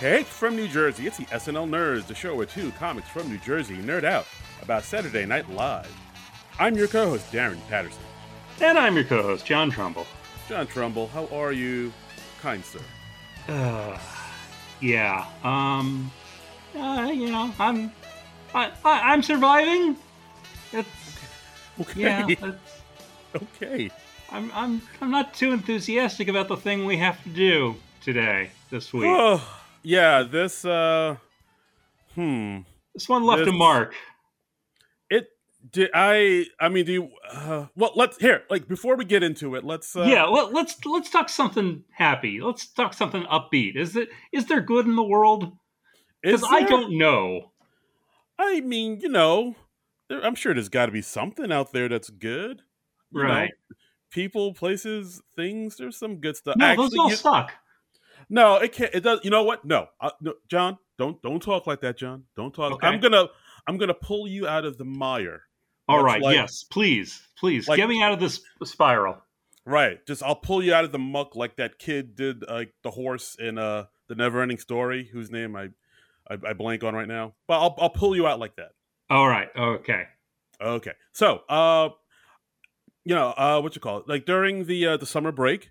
Hey, from New Jersey, it's the SNL Nerds, the show where two comics from New Jersey nerd out about Saturday Night Live. I'm your co-host, Darren Patterson. And I'm your co-host, John Trumbull. John Trumbull, how are you, kind sir? Uh, yeah. Um. Uh, you know, I'm. I, I I'm surviving. It's Okay. yeah. It's, okay. I'm I'm I'm not too enthusiastic about the thing we have to do today this week. Oh, yeah. This. uh Hmm. this one left a mark. It. Did I? I mean, do you? Uh, well, let's here. Like before we get into it, let's. Uh, yeah. Let, let's let's talk something happy. Let's talk something upbeat. Is it is there good in the world? Because I don't know. I mean, you know, there, I'm sure there's got to be something out there that's good. You know, Right. people, places, things. There's some good stuff. No, Actually, those all you- suck. No, it can't. It does. You know what? No, uh, no, John, don't don't talk like that, John. Don't talk. Okay. I'm gonna I'm gonna pull you out of the mire. All right. Like- yes. Please. Please like- get me out of this spiral. Right. Just I'll pull you out of the muck like that kid did, like the horse in uh the Never-Ending Story, whose name I, I I blank on right now. But I'll I'll pull you out like that. All right. Okay. Okay. So, uh, you know, uh, what you call it? Like during the uh, the summer break,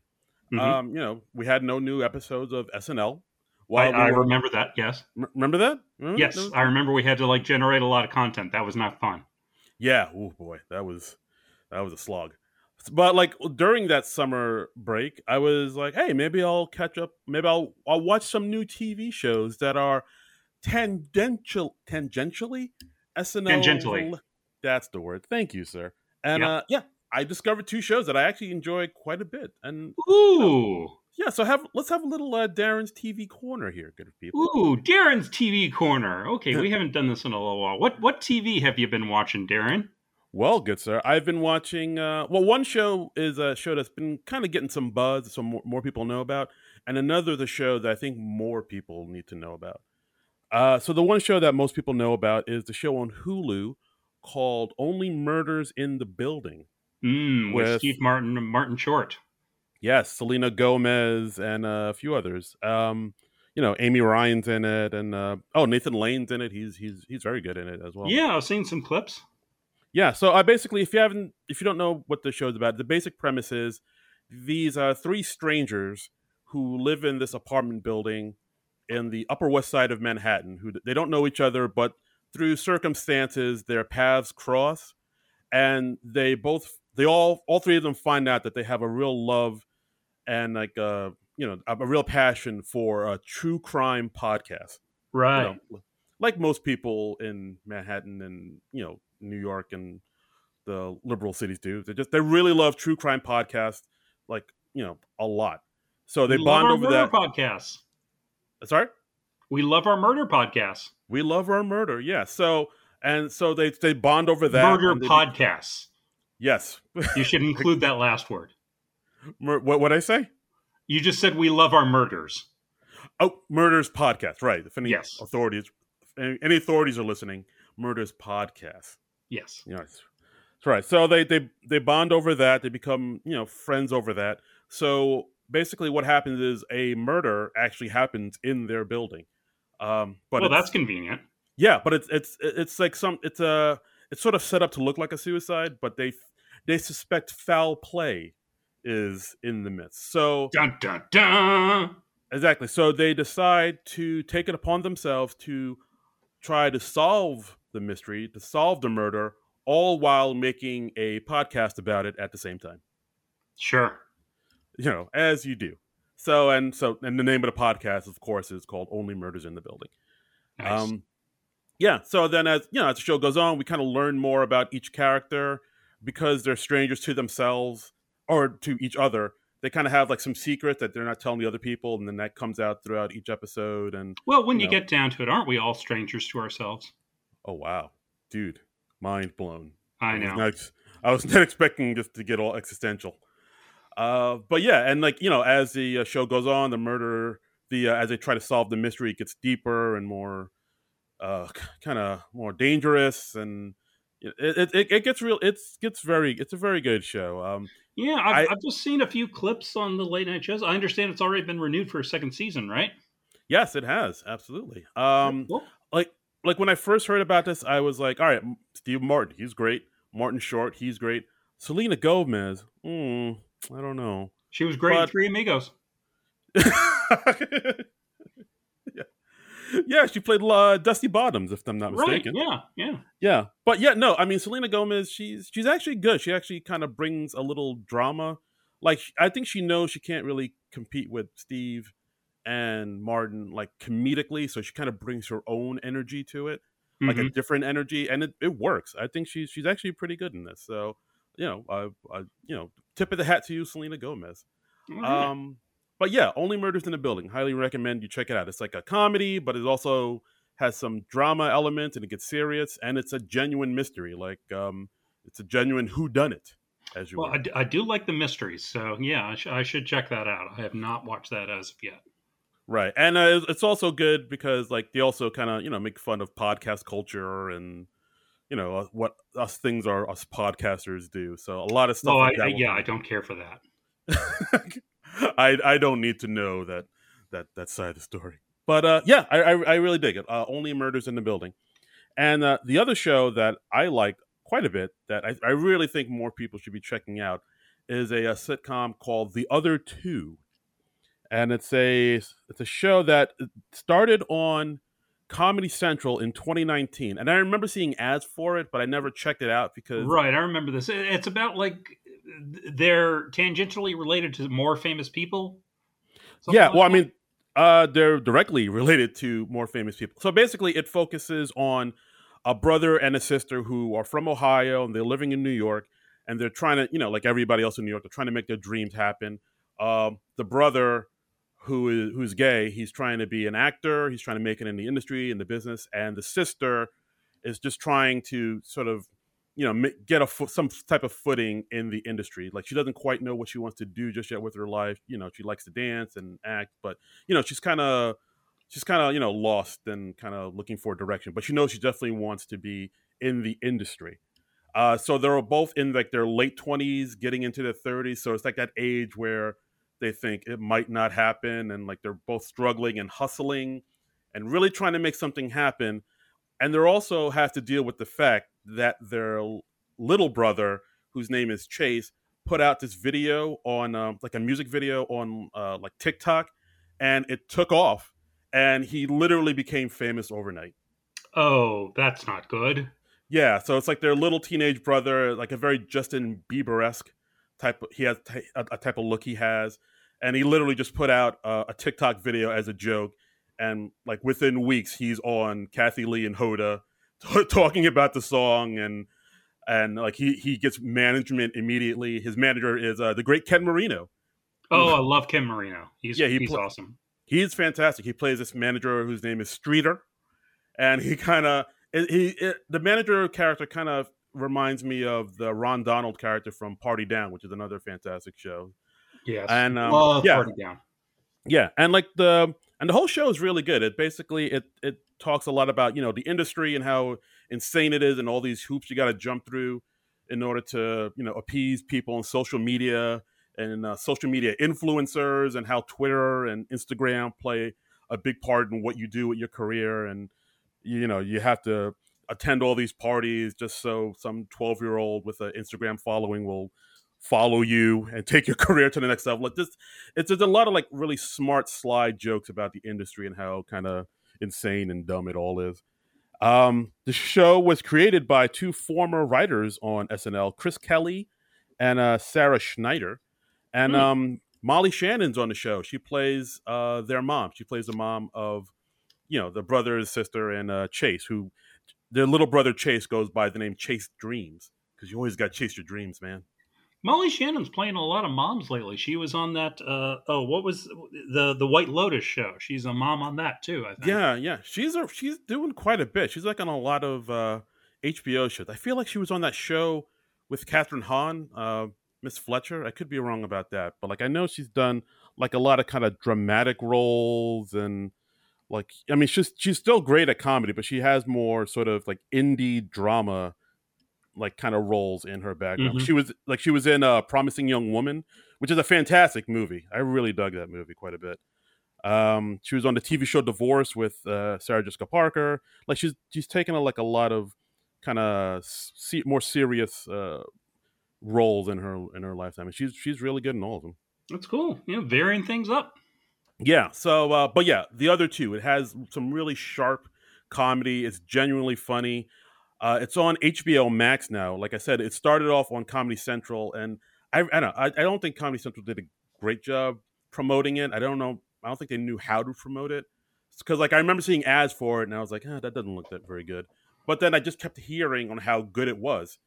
Mhm. um, you know, we had no new episodes of SNL. I, we I were- remember that. Yes. Remember that? Remember Yes. that? I remember we had to like generate a lot of content. That was not fun. Yeah. Oh boy, that was that was a slog. But like during that summer break, I was like, hey, maybe I'll catch up. Maybe I'll I'll watch some new TV shows that are tangential tangentially SNL. Tangentially. That's the word. Thank you, sir. And Yeah. uh, yeah, I discovered two shows that I actually enjoy quite a bit. And Ooh. yeah, so have let's have a little uh, Darren's TV corner here, good people. Ooh. Darren's TV corner. Okay, we haven't done this in a little while. What what TV have you been watching, Darren? Well, good sir. I've been watching. Uh, well, one show is a show that's been kind of getting some buzz, so more, more people know about, and another the show that I think more people need to know about. Uh, so the one show that most people know about is the show on Hulu called "Only Murders in the Building." Mm, with, With- Steve Martin Martin Short. Yes, Selena Gomez and uh, a few others. Um, you know, Amy Ryan's in it, and uh, oh, Nathan Lane's in it. He's he's he's very good in it as well. Yeah, I've seen some clips. Yeah, so I basically, if you haven't, if you don't know what the show's about, the basic premise is these are three strangers who live in this apartment building in the Upper West Side of Manhattan. Who they don't know each other, but through circumstances, their paths cross, and they both, they all, all three of them find out that they have a real love and like uh you know a, a real passion for a true crime podcast you Right. know, like most people in Manhattan and you know New York and the liberal cities do. They just they really love true crime podcasts, like you know a lot. So they we bond love our over murder that. podcasts. Sorry, We love our murder podcasts. we love our murder. Yeah. So and so they they bond over that. murder podcasts. Yes. You should include that last word. Mur- what what I say? You just said we love our murders. Oh, murders podcast. Right. If any Yes. authorities, any, any authorities are listening, murders podcast. Yes. Yes, that's right. So they they they bond over that. They become you know friends over that. So basically, what happens is a murder actually happens in their building. Um, but well, that's convenient. yeah, but it's it's it's like some it's a it's sort of set up to look like a suicide, but they they suspect foul play is in the midst. So Dun dun dun. Exactly. So they decide to take it upon themselves to try to solve the mystery, to solve the murder, all while making a podcast about it at the same time. Sure. You know, as you do. So and so and the name of the podcast, of course, is called Only Murders in the Building. Nice. Um yeah, so then as you know, as the show goes on, we kind of learn more about each character because they're strangers to themselves or to each other. They kind of have like some secrets that they're not telling the other people, and then that comes out throughout each episode. And well, when you you know. get down to it, aren't we all strangers to ourselves? Oh wow, dude, mind blown. I was know. not I was not expecting just to get all existential. Uh, but yeah, and like you know, as the uh, show goes on, the murder, the uh, as they try to solve the mystery, it gets deeper and more, uh, kind of more dangerous, and it, it it gets real. It's gets very. It's a very good show. Um, Yeah, I've, I- I've just seen a few clips on the late night shows. I understand it's already been renewed for a second season, right? Yes, it has absolutely. Um, Cool. like like when I first heard about this, I was like, all right, Steve Martin, he's great. Martin Short, he's great. Selena Gomez, hmm, I don't know. She was great in Three Amigos. yeah. she played uh, Dusty Bottoms, if I'm not mistaken. Right? Yeah, yeah. Yeah, but yeah, no, I mean Selena Gomez, she's she's actually good. She actually kind of brings a little drama. Like I think she knows she can't really compete with Steve and Martin like comedically, so she kind of brings her own energy to it, like a Mhm. different energy, and it, it works. I think she's she's actually pretty good in this. So you know, I, I you know, tip of the hat to you, Selena Gomez. Right. Um, but yeah, only murders in the building. Highly recommend you check it out. It's like a comedy, but it also has some drama elements and it gets serious and it's a genuine mystery. Like um, it's a genuine who done it, as you well. I, do like the mysteries, so yeah, I, sh- I should check that out. I have not watched that as of yet. right. And uh, it's also good because like they also kind of you know make fun of podcast culture and you know uh, what us things are us podcasters do. So a lot of stuff. Oh, like I, I, that will yeah, I don't care for that. I I don't need to know that that that side of the story. But uh, yeah, I, I I really dig it. Uh, Only murders in the building, and uh, the other show that I like quite a bit that I, I really think more people should be checking out is a, a sitcom called The Other Two, and it's a it's a show that started on Comedy Central in 2019, and I remember seeing ads for it, but I never checked it out because Right, I remember this. It's about like they're tangentially related to more famous people. Yeah like well i mean uh they're directly related to more famous people. So basically it focuses on a brother and a sister who are from ohio and they're living in new york and they're trying to you know like everybody else in new york they're trying to make their dreams happen. Um the brother who is who's gay he's trying to be an actor he's trying to make it in the industry in the business and the sister is just trying to sort of you know get a fo- some type of footing in the industry. Like she doesn't quite know what she wants to do just yet with her life. You know she likes to dance and act but you know she's kind of she's kind of you know lost and kind of looking for direction but she knows she definitely wants to be in the industry. Uh, so they're both in like their late 20s getting into their 30s so it's like that age where they think it might not happen and like they're both struggling and hustling and really trying to make something happen. And they're also have to deal with the fact that their little brother whose name is chase put out this video on um, like a music video on uh, like tiktok and it took off and he literally became famous overnight oh, that's not good. yeah so it's like their little teenage brother like a very justin bieber-esque type he has a type of look he has and he literally just put out uh, a tiktok video as a joke and like within weeks he's on kathie lee and hoda talking about the song and and like he he gets management immediately his manager is uh, the great ken marino Oh, I love Ken Marino. He's Yeah, he he's pla- awesome. he's fantastic. He plays this manager whose name is Streeter, and he kind of he it, the manager character kind of reminds me of the Ron Donald character from Party Down, which is another fantastic show. Yes, And, um, love yeah. Party Down. Yeah, and like the and the whole show is really good. It basically it it talks a lot about you know the industry and how insane it is and all these hoops you got to jump through in order to you know appease people on social media and uh, social media influencers and how Twitter and Instagram play a big part in what you do with your career and you know you have to attend all these parties just so some 12 year old with an Instagram following will follow you and take your career to the next level. Like this, it's there's a lot of like really smart slide jokes about the industry and how kind of insane and dumb it all is. Um, the show was created by two former writers on SNL, Chris Kelly and uh, Sarah Schneider, and Hmm. um, Molly Shannon's on the show. She plays uh, their mom. She plays the mom of you know the brother and sister and uh, Chase, who their little brother Chase goes by the name Chase Dreams because you always got to chase your dreams, man. Molly Shannon's playing a lot of moms lately. She was on that. Uh, oh, what was the the White Lotus show? She's a mom on that too. I think. Yeah, yeah. She's a, she's doing quite a bit. She's like on a lot of uh, HBO shows. I feel like she was on that show with Kathryn Hahn, uh, Miss Fletcher. I could be wrong about that, but like I know she's done like a lot of kind of dramatic roles and like I mean she's she's still great at comedy, but she has more sort of like indie drama like kind of roles in her background. Mhm. She was like she was in uh, Promising Young Woman, which is a fantastic movie. I really dug that movie quite a bit. Um, she was on the TV show Divorce with uh, Sarah Jessica Parker. Like she's she's taken a, like a lot of kind of se- more serious uh, roles in her in her lifetime, and she's she's really good in all of them. That's cool. You know, varying things up. Yeah. So, uh, but yeah, the other two, it has some really sharp comedy. It's genuinely funny. Uh, it's on HBO Max now. Like I said, it started off on Comedy Central, and I, I don't, I, I don't think Comedy Central did a great job promoting it. I don't know. I don't think they knew how to promote it because, like, I remember seeing ads for it, and I was like, oh, that doesn't look that very good. But then I just kept hearing on how good it was,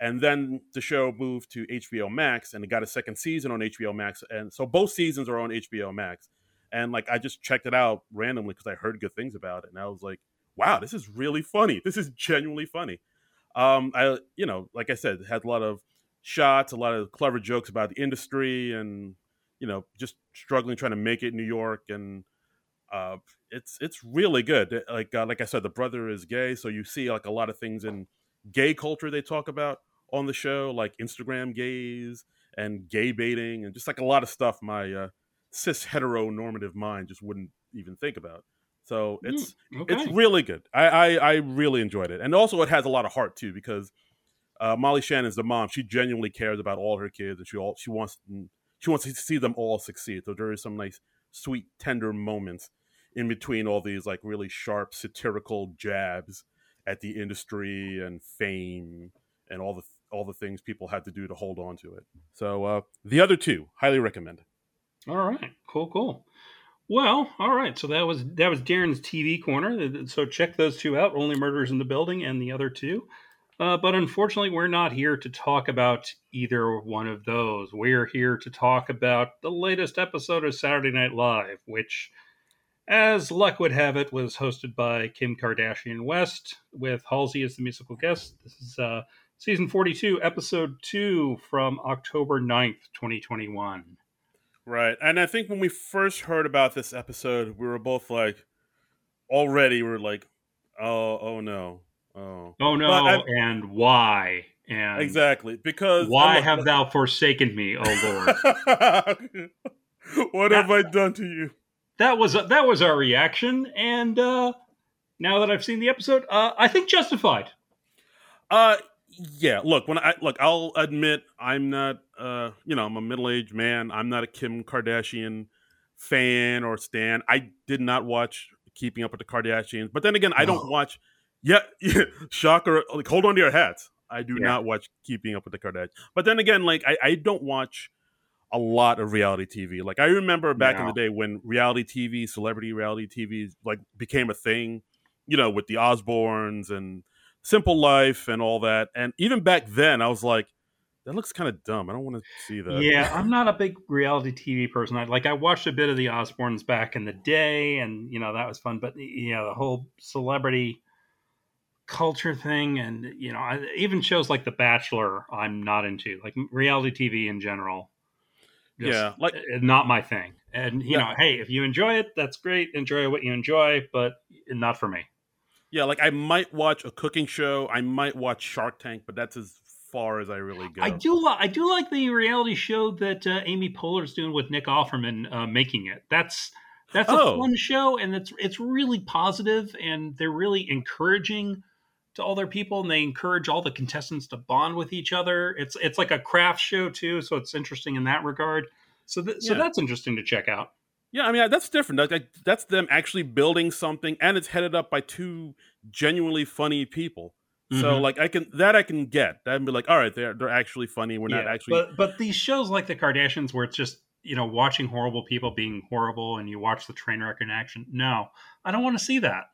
and then the show moved to HBO Max, and it got a second season on HBO Max, and so both seasons are on HBO Max. And like, I just checked it out randomly because I heard good things about it, and I was like, wow, this is really funny. This is genuinely funny. Um, I, you know, like I said, had a lot of shots, a lot of clever jokes about the industry, and you know, just struggling trying to make it in New York, and uh, it's it's really good. Like uh, like I said, the brother is gay, so you see like a lot of things in gay culture they talk about on the show, like Instagram gays and gay baiting, and just like a lot of stuff my uh, cis heteronormative mind just wouldn't even think about. So it's mm, okay. it's really good. I, I, I really enjoyed it, and also it has a lot of heart too because uh, Molly Shannon's the mom. She genuinely cares about all her kids, and she all she wants she wants to see them all succeed. So there is some nice, sweet, tender moments in between all these like really sharp satirical jabs at the industry and fame and all the all the things people had to do to hold on to it. So uh, the other two, highly recommend. All right, cool, cool. Well, all right. So that was that was Darren's TV corner. So check those two out: Only Murders in the Building and the other two. Uh, but unfortunately, we're not here to talk about either one of those. We're here to talk about the latest episode of Saturday Night Live, which, as luck would have it, was hosted by Kim Kardashian West with Halsey as the musical guest. This is uh, season 42, episode 2 from October 9th, 2021. Right. And I think when we first heard about this episode, we were both like, already we are like, oh, oh no. Oh, oh no, and why? And exactly because why have thou forsaken me, oh Lord? what that, have I done to you? That was that was our reaction, and uh, now that I've seen the episode, uh, I think justified. Uh, yeah. Look, when I look, I'll admit I'm not. Uh, you know, I'm a middle aged man. I'm not a Kim Kardashian fan or stan. I did not watch Keeping Up with the Kardashians, but then again, I don't watch. Yeah, yeah, shocker. Like, hold on to your hats. I do yeah. not watch Keeping Up with the Kardashians, but then again, like I, I don't watch a lot of reality TV. Like I remember back no. in the day when reality TV, celebrity reality TV, like became a thing. You know, with the Osbournes and Simple Life and all that. And even back then, I was like, that looks kind of dumb. I don't want to see that. Yeah, I'm not a big reality TV person. I like I watched a bit of the Osbournes back in the day, and you know that was fun. But you know the whole celebrity culture thing, and you know I, even shows like The Bachelor, I'm not into. Like reality TV in general. yeah, like uh, not my thing. And you yeah. know, hey, if you enjoy it, that's great. Enjoy what you enjoy, but not for me. Yeah, like I might watch a cooking show. I might watch Shark Tank, but that's as far as I really go. I do. I do like the reality show that uh, Amy Poehler's doing with Nick Offerman uh, making it. That's that's a oh. fun show, and it's it's really positive, and they're really encouraging to all their people, and they encourage all the contestants to bond with each other. It's it's like a craft show too, so it's interesting in that regard. So th- so that's interesting to check out. Yeah, I mean that's different. Like, that's them actually building something, and it's headed up by two genuinely funny people. Mm-hmm. So like I can that I can get. That'd be like, all right, they're they're actually funny. We're yeah, not actually. But but these shows like the Kardashians, where it's just you know watching horrible people being horrible, and you watch the train wreck in action. No, I don't want to see that.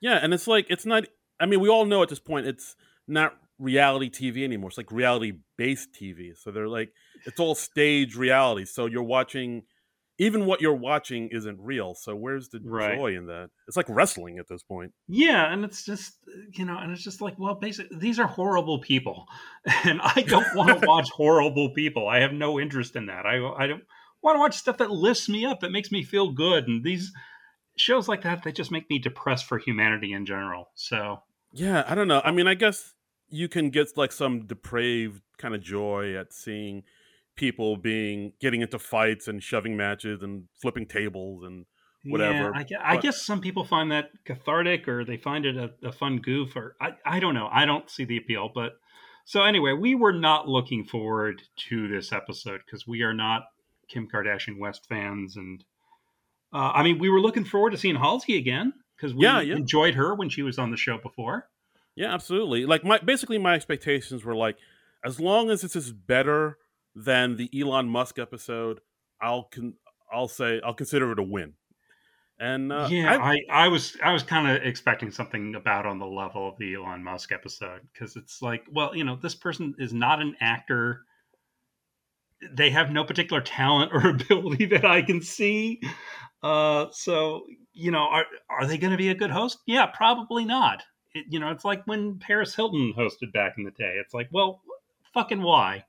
Yeah, and it's like it's not. I mean, we all know at this point it's not reality TV anymore. It's like reality based TV. So they're like it's all stage reality. So you're watching even what you're watching isn't real. So where's the right. joy in that? It's like wrestling at this point. Yeah, and it's just you know, and it's just like, well, basically, these are horrible people, and I don't want to watch horrible people. I have no interest in that. I I don't want to watch stuff that lifts me up, that makes me feel good, and these shows like that they just make me depressed for humanity in general. So yeah, I don't know. I mean, I guess you can get like some depraved kind of joy at seeing people being getting into fights and shoving matches and flipping tables and whatever. Yeah, I, gue- I guess some people find that cathartic, or they find it a, a fun goof, or I, I don't know. I don't see the appeal, but so anyway, we were not looking forward to this episode because we are not Kim Kardashian West fans, and uh, I mean, we were looking forward to seeing Halsey again because we Yeah, yeah. enjoyed her when she was on the show before. Yeah, absolutely. Like my basically my expectations were like, as long as this is better than the Elon Musk episode, I'll con- I'll say I'll consider it a win. And uh, yeah, I, I, I was I was kind of expecting something about on the level of the Elon Musk episode because it's like, well, you know, this person is not an actor. They have no particular talent or ability that I can see. Uh, so you know, are are they going to be a good host? Yeah, probably not. It, you know, it's like when Paris Hilton hosted back in the day. It's like, well, fucking why?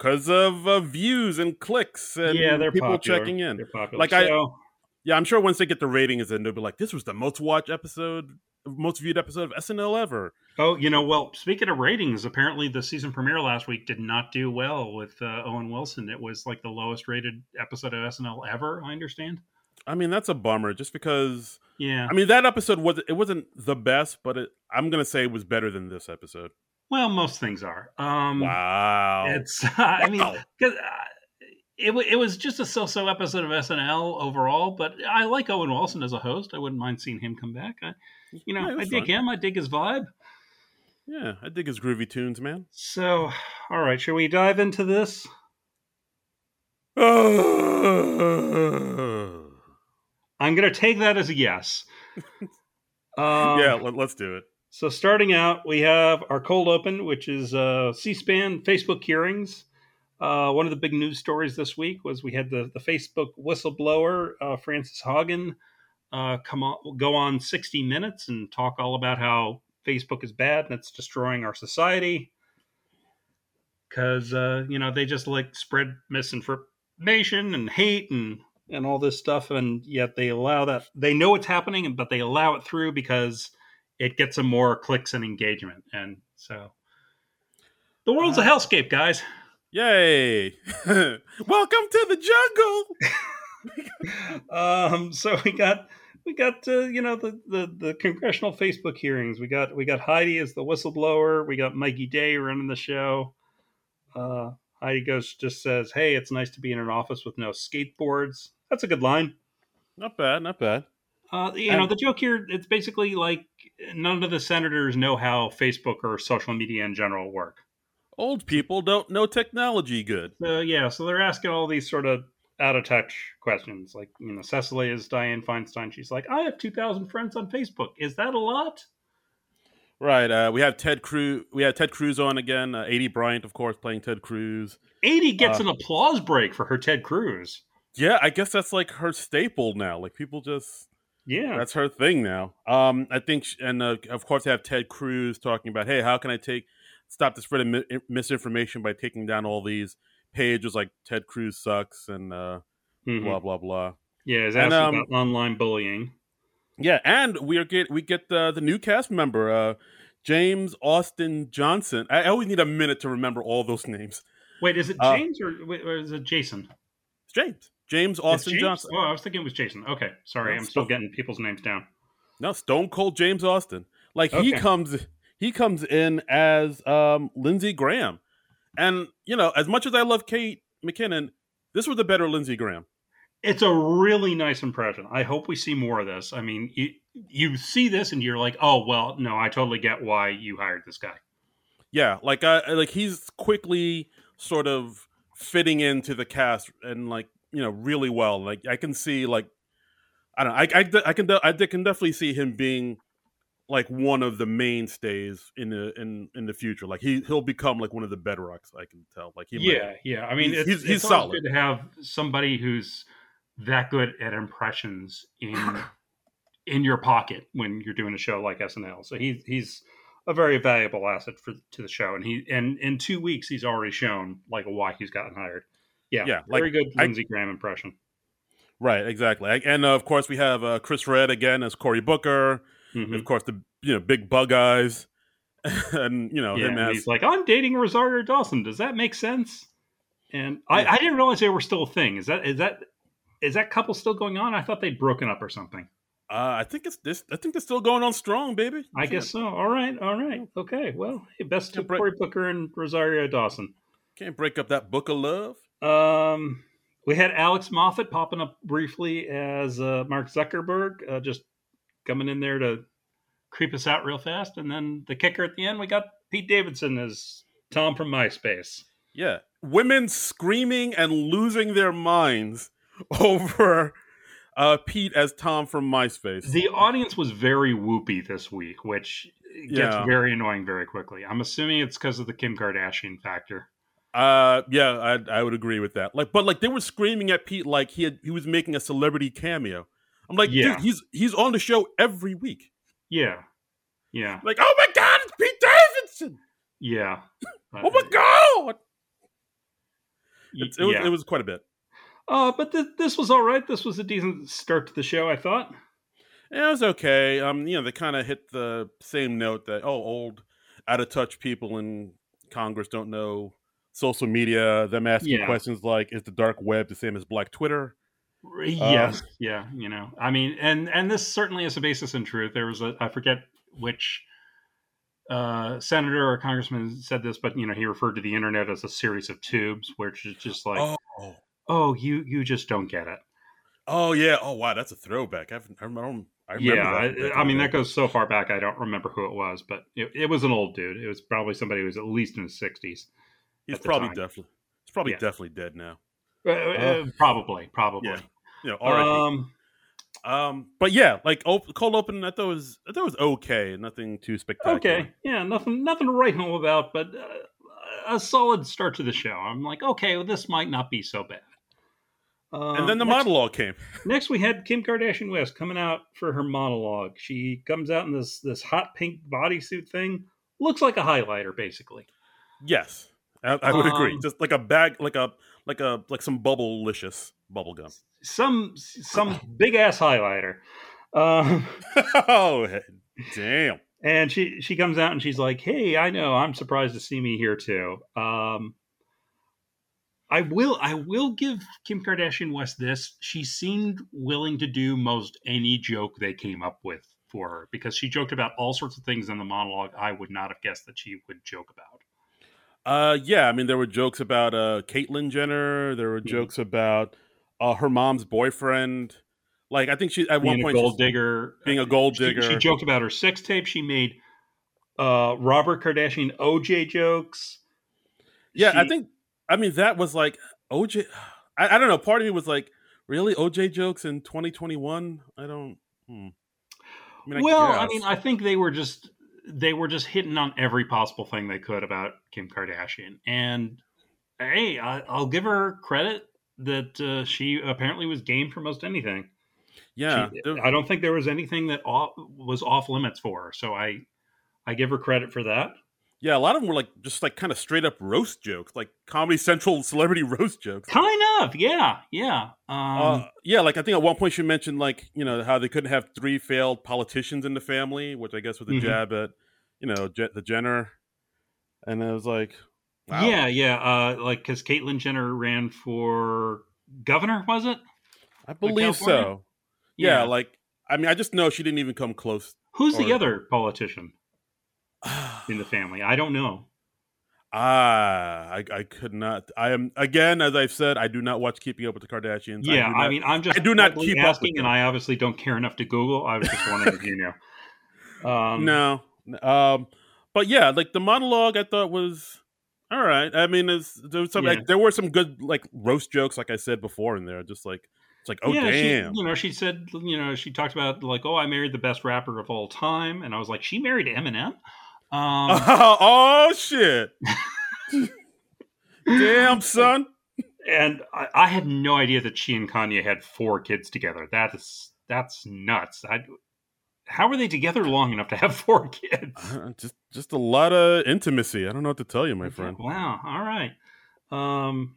Because of uh, views and clicks and yeah, they're people popular. checking in. Like, I- So- Yeah, I'm sure once they get the ratings, then they'll be like, "This was the most watched episode, most viewed episode of SNL ever." Oh, you know, well, speaking of ratings, apparently the season premiere last week did not do well with uh, Owen Wilson. It was like the lowest rated episode of SNL ever, I understand. I mean, that's a bummer, just because. Yeah. I mean, that episode was it wasn't the best, but it, I'm gonna say it was better than this episode. Well, most things are. Um, wow. It's, I mean, Wow. 'cause, uh, it, it was just a so so episode of SNL overall, but I like Owen Wilson as a host. I wouldn't mind seeing him come back. I, you know, Yeah, I dig fun. him. I dig his vibe. Yeah, I dig his groovy tunes, man. So, all right, shall we dive into this? I'm going to take that as a yes. Um, yeah, let, us do it. So starting out, we have our cold open, which is uh, C-SPAN Facebook hearings. Uh, one of the big news stories this week was we had the, the Facebook whistleblower uh, Frances Haugen uh, come on, go on 60 Minutes and talk all about how Facebook is bad and it's destroying our society because uh, you know they just like spread misinformation and hate and and all this stuff, and yet they allow that they know it's happening, but they allow it through because it gets them more clicks and engagement. And so the world's a Uh, hellscape, guys. Yay! Welcome to the jungle. um, so we got we got uh, you know the, the the congressional Facebook hearings. We got we got Heidi as the whistleblower. We got Mikey Day running the show. Uh, Heidi goes just says, "Hey, it's nice to be in an office with no skateboards." That's a good line. Not bad, not bad. Uh, you know, the joke here, it's basically like none of the senators know how Facebook or social media in general work. Old people don't know technology good. So, yeah, so they're asking all these sort of out of touch questions. Like, you know, Cecily is Diane Feinstein. She's like, I have 2,000 friends on Facebook. Is that a lot? Right. Uh, we have Ted Cruz. We had Ted Cruz on again. Uh, Aidy Bryant, of course, playing Ted Cruz. Aidy gets Uh, an applause break for her Ted Cruz. Yeah, I guess that's like her staple now. Like people just Yeah. that's her thing now. Um, I think, sh- and uh, of course, they have Ted Cruz talking about, hey, how can I take stop the spread of mi- misinformation by taking down all these pages like Ted Cruz sucks and uh, Mhm. blah blah blah. Yeah, is And, asking um, about online bullying. Yeah, and we are get we get the the new cast member, uh, James Austin Johnson. I, I always need a minute to remember all those names. Wait, is it uh, James or, or is it Jason? It's James. James Austin James? Johnson. Oh, I was thinking it was Jason. Okay, sorry, I'm still getting people's names down. No, Stone Cold James Austin. Like he comes he comes in as um Lindsey Graham. And you know, as much as I love Kate McKinnon, this was a better Lindsey Graham. It's a really nice impression. I hope we see more of this. I mean, you you see this and you're like, oh well, no, I totally get why you hired this guy. Yeah, like I- like he's quickly sort of fitting into the cast and like you know really well. Like I can see like I don't know, I I, I can de- I can definitely see him being like one of the mainstays in the in in the future. Like he he'll become like one of the bedrocks. I can tell. Like he might- Yeah, yeah. I mean, He's- it's, he's- he's it's solid. good to have somebody who's that good at impressions in in your pocket when you're doing a show like SNL. So he's he's a very valuable asset for to the show, and he and in two weeks he's already shown like why he's gotten hired. Yeah, Yeah, very good I- Lindsey Graham impression. right exactly. And uh, of course we have uh, Chris Redd again as Cory Booker. Mhm. And of course the you know big bug eyes, and you know Yeah, him as he's like, I'm dating Rosario Dawson. Does that make sense? And I, Yeah. I didn't realize they were still a thing. Is that is that is that couple still going on? I thought they'd broken up or something. Uh, I think it's this. I think they're still going on strong, baby. I guess so. All right, all right, okay. Well, hey, best to Brett- Cory Booker and Rosario Dawson. can't break up that book of love. Um, we had Alex Moffat popping up briefly as uh, Mark Zuckerberg, uh, just coming in there to creep us out real fast, and then the kicker at the end, we got Pete Davidson as Tom from MySpace. Yeah, women screaming and losing their minds over uh, Pete as Tom from MySpace. The audience was very whoopy this week, which gets Yeah. very annoying very quickly. I'm assuming it's because of the Kim Kardashian factor. Uh, yeah, I I would agree with that. Like, but like they were screaming at Pete like he had he was making a celebrity cameo. I'm like, Yeah. dude, he's he's on the show every week. Yeah, yeah, Like, oh my god, it's Pete Davidson. yeah. Oh my god, It's- it was yeah. it was quite a bit. Uh, but th- this was all right. This was a decent start to the show, I thought. Yeah, it was okay. Um, you know, they kind of hit the same note that oh, old, out of touch people in Congress don't know social media. Them asking Yeah. questions like, "Is the dark web the same as Black Twitter?" Yes, yeah, you know, I mean, and and this certainly is a basis in truth. There was a I forget which uh, senator or congressman said this, but you know, he referred to the internet as a series of tubes, which is just like, oh, Oh, you you just don't get it. oh yeah. Oh wow, that's a throwback. I've, I remember. I remember yeah, that I, I mean that goes so far back. I don't remember who it was, but it, it was an old dude. It was probably somebody who was at least in his sixties. He's probably time. definitely. He's probably Yeah. definitely dead now. Uh, uh, probably, probably. Yeah. You know, R.I.P. Um, Um, but yeah, like op- cold open, I thought was I thought it was okay. Nothing too spectacular. okay, yeah, nothing, nothing to write home about, but uh, a solid start to the show. I'm like, okay, well, this might not be so bad. Um, And then the next, monologue came. Next, we had Kim Kardashian West coming out for her monologue. She comes out in this this hot pink bodysuit thing. Looks like a highlighter, basically. Yes, I, I would agree. Um, Just like a bag, like a like a like some bubble-licious bubble gum. Some some big ass highlighter. Um, oh damn! and she she comes out and she's like, "Hey, I know. I'm surprised to see me here too." Um, I will I will give Kim Kardashian West this. She seemed willing to do most any joke they came up with for her because she joked about all sorts of things in the monologue I would not have guessed that she would joke about. Uh, yeah, I mean there were jokes about uh Caitlyn Jenner. There were Mhm. jokes about uh her mom's boyfriend. Like I think she at one being a point gold digger, being a gold She- digger. She, joked about her sex tape. She made uh, Robert Kardashian OJ jokes. Yeah, I think. I mean, that was like OJ. I, I don't know. Part of me was like, really OJ jokes in 2021. I don't. Hmm. I mean, well, I mean, I think they were just they were just hitting on every possible thing they could about Kim Kardashian, and hey, I, I'll give her credit that uh, she apparently was game for most anything. yeah, She- I don't think there was anything that off, was off limits for her, so I I give her credit for that. yeah. A lot of them were like just like kind of straight up roast jokes, like Comedy Central celebrity roast jokes. Kind yeah, yeah. Um, uh, yeah, like I think at one point she mentioned like you know how they couldn't have three failed politicians in the family, which I guess was a Mhm. jab at you know Je- the Jenner, and it was like, wow. Yeah, yeah. Uh, like because Caitlyn Jenner ran for governor, was it? I believe so. Yeah, like I mean, I just know she didn't even come close. Who's the other politician in the family? I don't know. Ah, I, I could not. I am again, as I've said, I do not watch Keeping Up with the Kardashians. Yeah, I, not- mean, I'm just I do not keep up with asking, and I obviously don't care enough to Google. I was just wondering if you know. Um, no. Um, but yeah, like the monologue, I thought was all right. I mean, it's, there was some Yeah. like there were some good like roast jokes, like I said before in there. Just like it's like, oh yeah, damn, She, you know, she said, you know, she talked about like, oh, I married the best rapper of all time, and I was like, she married Eminem. Um, oh shit, damn son. and I, I had no idea that she and Kanye had four kids together. That is that's nuts. I, how were they together long enough to have four kids? Uh, just just a lot of intimacy. I don't know what to tell you, my friend. Wow. All right. Um,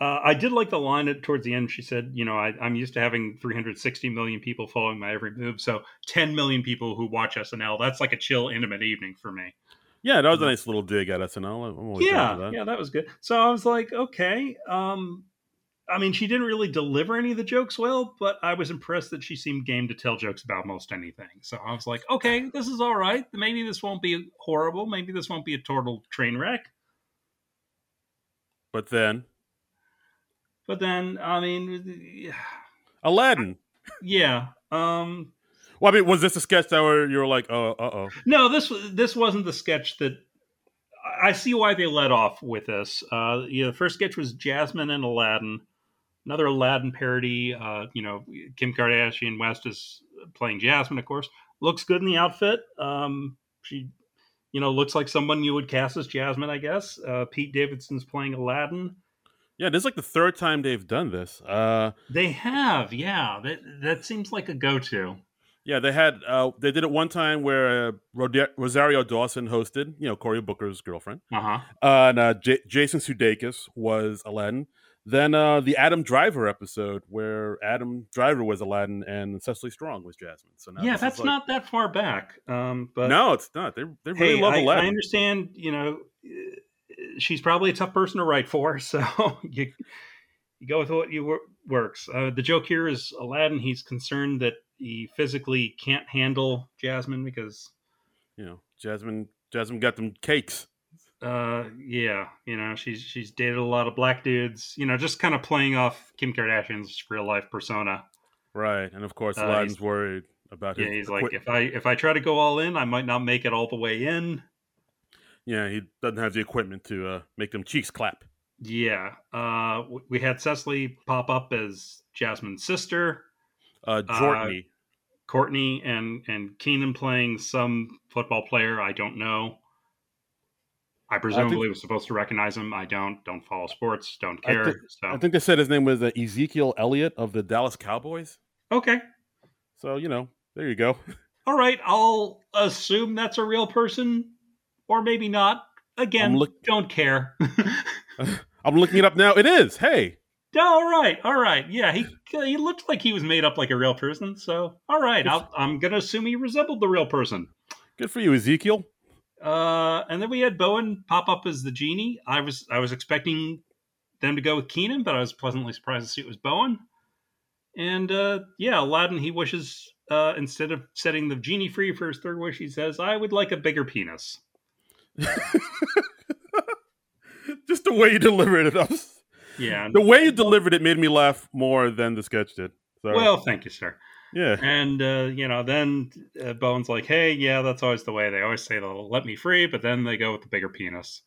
uh, I did like the line at, towards the end. She said, "You know, I, I'm used to having 360 million people following my every move. So 10 million people who watch SNL. That's like a chill, intimate evening for me." Yeah, that was a nice little dig at SNL. I'm yeah, that. yeah, that was good. So I was like, okay. Um, I mean, she didn't really deliver any of the jokes well, but I was impressed that she seemed game to tell jokes about most anything. So I was like, okay, this is all right. Maybe this won't be horrible. Maybe this won't be a total train wreck. But then But then, I mean, Aladdin. yeah. Um, Well, I mean, was this a sketch that where you were like, oh, uh oh? no, this this wasn't the sketch that I see why they let off with this. Uh, yeah, the first sketch was Jasmine and Aladdin, another Aladdin parody. Uh, you know, Kim Kardashian West is playing Jasmine, of course. Looks good in the outfit. Um, she, you know, looks like someone you would cast as Jasmine, I guess. Uh, Pete Davidson's playing Aladdin. Yeah, this is like the third time they've done this. Uh, They have, yeah. That that seems like a go-to. yeah, they had uh, they did it one time where uh, Rosario Dawson hosted, you know, Cory Booker's girlfriend, Uh huh. uh, and uh, J- Jason Sudeikis was Aladdin. Then uh, the Adam Driver episode where Adam Driver was Aladdin and Cecily Strong was Jasmine. So now Yeah, that's like- not that far back. Um, but no, it's not. They they really hey, love I, I understand. You know, she's probably a tough person to write for, so you you go with what you wor- works. Uh, the joke here is Aladdin. He's concerned that he physically can't handle Jasmine because, you know, Jasmine Jasmine got them cakes. uh, yeah, you know, she's she's dated a lot of black dudes. You know, just kind of playing off Kim Kardashian's real life persona. Right, and of course Uh, Aladdin's he's- worried about his. Yeah, he's like, if I if I try to go all in, I might not make it all the way in. Yeah, he doesn't have the equipment to uh, make them cheeks clap. Yeah. Uh, we had Cecily pop up as Jasmine's sister, Uh, Jortney. Courtney and and Keenan playing some football player. I don't know. I presumably was supposed to recognize him. I don't. Don't follow sports. Don't I care. think- so I think they said his name was uh, Ezekiel Elliott of the Dallas Cowboys. okay. So you know, there you go. All right. I'll assume that's a real person, or maybe not. Again, look- don't care. I'm looking it up now. It is. Hey, all right. All right. Yeah. He he looked like he was made up like a real person. So all right. I'll, I'm gonna assume he resembled the real person. good for you, Ezekiel. Uh, and then we had Bowen pop up as the genie. I was I was expecting them to go with Keenan, but I was pleasantly surprised to see it was Bowen. And uh, yeah, Aladdin he wishes uh, instead of setting the genie free for his third wish, he says, "I would like a bigger penis." Just the way you delivered it. Was- Yeah. the way you delivered it made me laugh more than the sketch did. So, Well, thank you, sir. yeah, And uh, you know, then uh, Bowen's like, "Hey, yeah, that's always the way. They always say they'll let me free, but then they go with the bigger penis."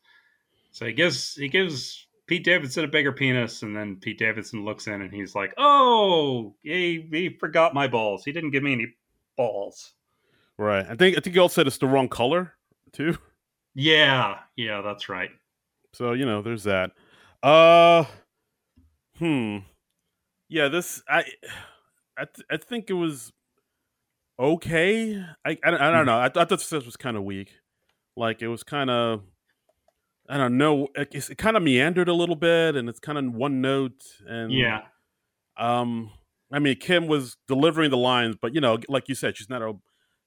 So he gives he gives Pete Davidson a bigger penis, and then Pete Davidson looks in and he's like, "Oh, he he forgot my balls. He didn't give me any balls." right. I think I think you all said it's the wrong color too. Yeah, yeah, that's right. So you know, there's that. Uh, hmm. Yeah, this I, I, th- I think it was okay. I, I, don't- I don't know. I, th- I thought this was kind of weak. Like it was kind of, I don't know. It, it kind of meandered a little bit, and it's kind of one note. And Yeah, um, I mean, Kim was delivering the lines, but you know, like you said, she's not a,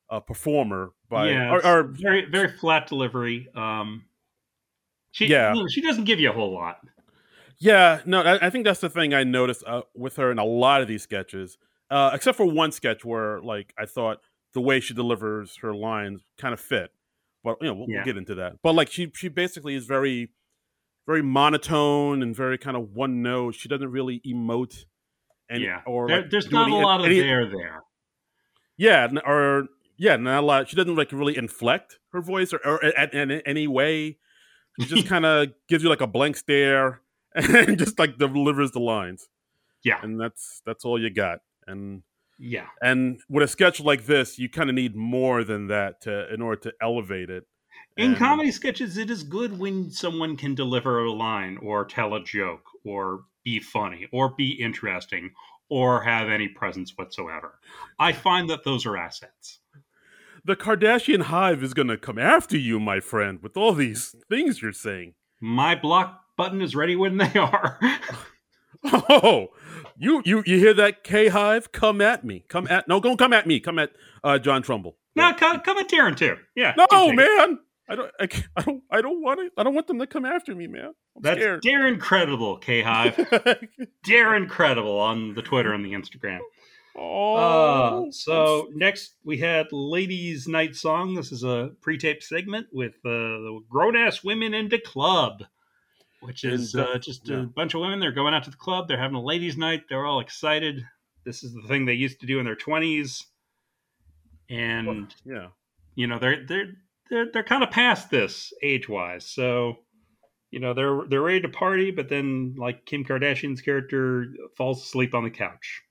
a performer by yeah, or, or very very flat delivery. Um, she Yeah. she doesn't give you a whole lot. Yeah, no, I, I think that's the thing I noticed uh, with her in a lot of these sketches, uh, except for one sketch where, like, I thought the way she delivers her lines kind of fit. But you know, we'll, Yeah. we'll get into that. But like, she she basically is very, very monotone and very kind of one note. She doesn't really emote. And, yeah, or There- like, there's not any- a lot of any- there there. Yeah, or yeah, not a lot. She doesn't like really inflect her voice or, or in any way. She just kind of gives you like a blank stare and just like delivers the lines. Yeah. and that's that's all you got. And Yeah. and with a sketch like this, you kind of need more than that to in order to elevate it. In And- comedy sketches, it is good when someone can deliver a line or tell a joke or be funny or be interesting or have any presence whatsoever. I find that those are assets. The Kardashian hive is going to come after you, my friend, with all these things you're saying. My block button is ready when they are. Oh, you you you hear that K hive? Come at me. Come at no, don't come at me. Come at uh, John Trumbull. no, come, come at Darren too. Yeah. No, it. man. I don't, I, I don't, I don't want it. I don't want them to come after me, man. I'm That's scared. Darren Credible, K Hive. Darren Credible on the Twitter and the Instagram. Oh, Uh, so next we had Ladies Night Song. This is a pre-tape segment with uh, the grown-ass women into club, which is uh, just yeah. a bunch of women. They're going out to the club. They're having a ladies' night. They're all excited. This is the thing they used to do in their twenties, and yeah. you know they're they're they're, they're kind of past this age-wise. So you know they're they're ready to party, but then like Kim Kardashian's character falls asleep on the couch.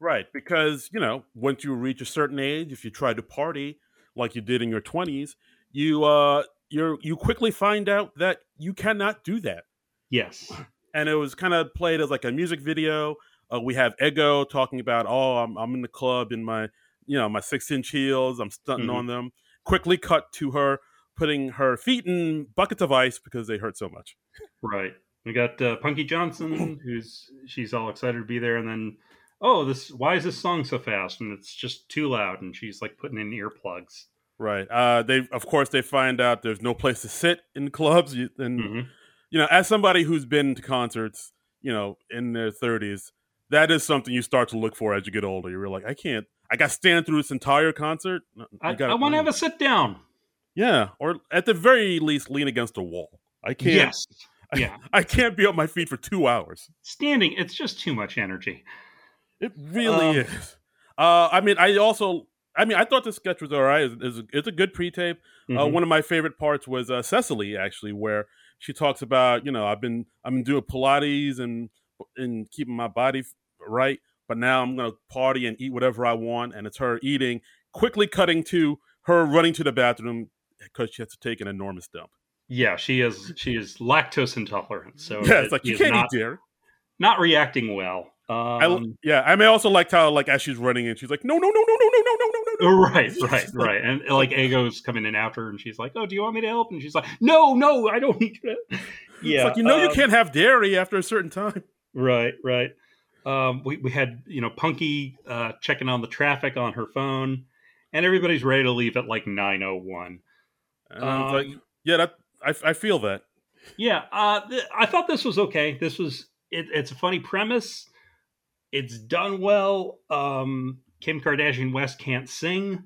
Right, because you know, once you reach a certain age, if you try to party like you did in your twenties, you uh, you're you quickly find out that you cannot do that. Yes. And it was kind of played as like a music video. Uh, we have Ego talking about, oh, I'm I'm in the club in my you know my six inch heels, I'm stunting Mhm. on them. Quickly cut to her putting her feet in buckets of ice because they hurt so much. Right. We got uh, Punky Johnson, who's she's all excited to be there, and then oh, this why is this song so fast? And it's just too loud, and she's like putting in earplugs. Right. Uh, they of course they find out there's no place to sit in clubs, and hmm you know, as somebody who's been to concerts, you know, in their 30s, that is something you start to look for as you get older. You're like, I can't, I got to stand through this entire concert. I, gotta- I want to have a sit down. yeah, or at the very least, lean against a wall. I can't, Yes. Yeah. I can't be on my feet for two hours. Standing, it's just too much energy. It really Um, is. Uh, I mean, I also, I mean, I thought the sketch was all right. It's, it's, a, it's a good pre-tape. Uh, Mhm. one of my favorite parts was uh, Cecily actually, where she talks about you know I've been I've been doing Pilates and and keeping my body right, but now I'm gonna party and eat whatever I want, and it's her eating. Quickly cutting to her running to the bathroom because she has to take an enormous dump. yeah, she is she is lactose intolerant, so yeah, it's it like you can't not, eat dairy. not reacting well. I, Um, yeah, I may also liked how like as she's running in, she's like, no, no, no, no, no, no, no, no, no, no, no. Right, right, right. And like Ego's coming in after her and she's like, Oh, do you want me to help? And she's like, No, no, I don't need to. Yeah. It's like you know you um, can't have dairy after a certain time. Right, right. Um, we, we had, you know, Punky uh, checking on the traffic on her phone, and everybody's ready to leave at like 901. And I like, Um, yeah, that I, I feel that. Yeah, uh, th- I thought this was okay. This was, it, it's a funny premise. It's done well. Um, Kim Kardashian West can't sing.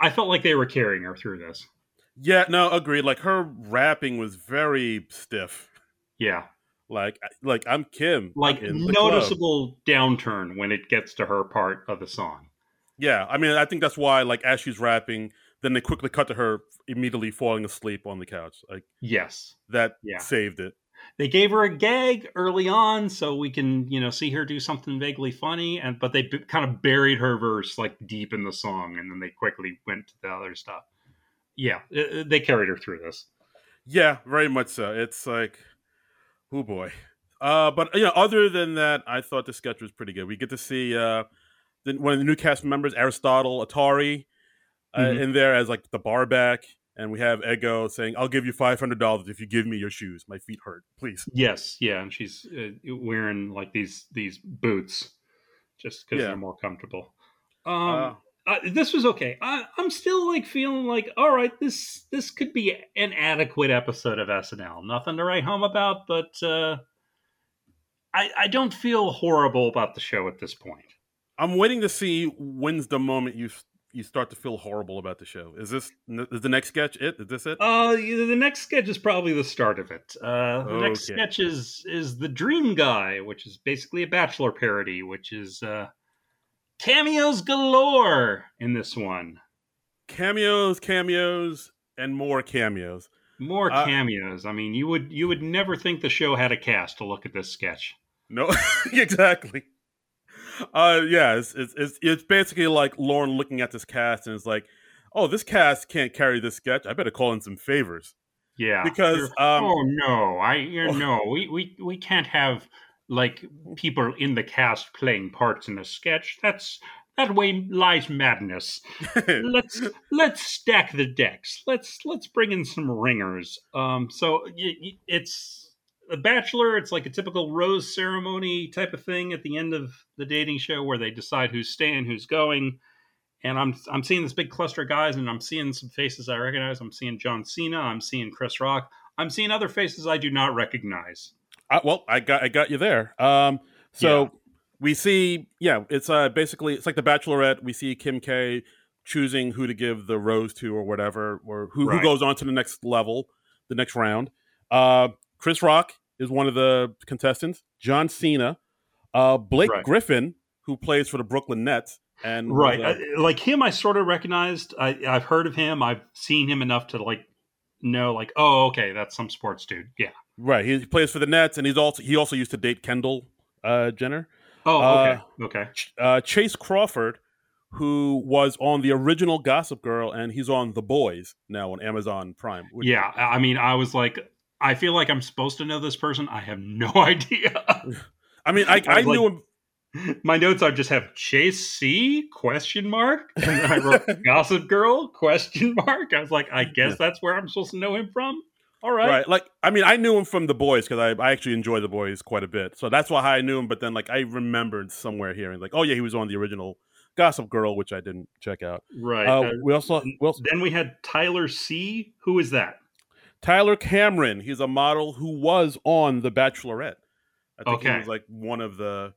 I felt like they were carrying her through this. Yeah, no, agreed. Like her rapping was very stiff. Yeah. Like, like I'm Kim. like in the club. noticeable downturn when it gets to her part of the song. Yeah, I mean, I think that's why, like, as she's rapping, then they quickly cut to her immediately falling asleep on the couch. Like Yes. that Yeah. saved it. They gave her a gag early on so we can, you know, see her do something vaguely funny and but they b- kind of buried her verse like deep in the song and then they quickly went to the other stuff. Yeah, uh, they carried her through this. Yeah, very much so. It's like, oh boy. Uh, but you know, other than that, I thought the sketch was pretty good. We get to see uh, the, one of the new cast members, Aristotle Athari, uh, Mhm. in there as like the bar back, and we have Ego saying, "I'll give you five hundred dollars if you give me your shoes. My feet hurt, please." Yes, yeah, and she's uh, wearing like these these boots just because Yeah. they're more comfortable. Um, Uh, uh, this was okay. I, I'm still like feeling like, all right, this this could be an adequate episode of SNL. Nothing to write home about, but uh, I I don't feel horrible about the show at this point. I'm waiting to see when's the moment you you start to feel horrible about the show. Is this is the next sketch it? Is this it? Uh, the next sketch is probably the start of it. Uh, the next sketch is is the Dream Guy, which is basically a Bachelor parody, which is uh, cameos galore in this one. cameos, cameos, and more cameos. More Uh, cameos. I mean, you would you would never think the show had a cast to look at this sketch. No, exactly. Uh, yeah, it's, it's it's it's basically like Lorne looking at this cast and it's like, oh, this cast can't carry this sketch. I better call in some favors Yeah, because um, oh no, I you know we, we we can't have like people in the cast playing parts in a sketch. That's that way lies madness. let's let's stack the decks. Let's let's bring in some ringers. Um, so it's a bachelor. It's like a typical rose ceremony type of thing at the end of the dating show where they decide who's staying, who's going, and I'm I'm seeing this big cluster of guys, and I'm seeing some faces I recognize. I'm seeing John Cena. I'm seeing Chris Rock. I'm seeing other faces I do not recognize. Uh, well, I got I got you there. Um, so Yeah. we see, yeah, it's uh basically it's like the Bachelorette. We see Kim K choosing who to give the rose to or whatever, or who, who goes on to the next level, the next round. Uh, Chris Rock is one of the contestants. John Cena, uh, Blake Right. Griffin, who plays for the Brooklyn Nets, and Right, uh, I- like him, I sort of recognized. I, I've heard of him. I've seen him enough to like know, like, oh, okay, that's some sports dude. Yeah. right. He plays for the Nets, and he's also he also used to date Kendall uh, Jenner. Oh, Uh, okay, okay. Ch- uh, Chace Crawford, who was on the original Gossip Girl, and he's on The Boys now on Amazon Prime. which- Yeah, I mean, I was like, I feel like I'm supposed to know this person. I have no idea. I mean, I, I I knew like- him. My notes are just have Chase C question mark, and then I wrote Gossip Girl question mark. I was like, I guess that's where I'm supposed to know him from. All right, Right. like I mean, I knew him from The Boys because I, I actually enjoy The Boys quite a bit, so that's why I knew him. But then, like, I remembered somewhere hearing, like, oh yeah, he was on the original Gossip Girl, which I didn't check out. right. Uh, Uh, we also, we also then we had Tyler C. Who is that? Tyler Cameron. He's a model who was on The Bachelorette. I think he was like one of the,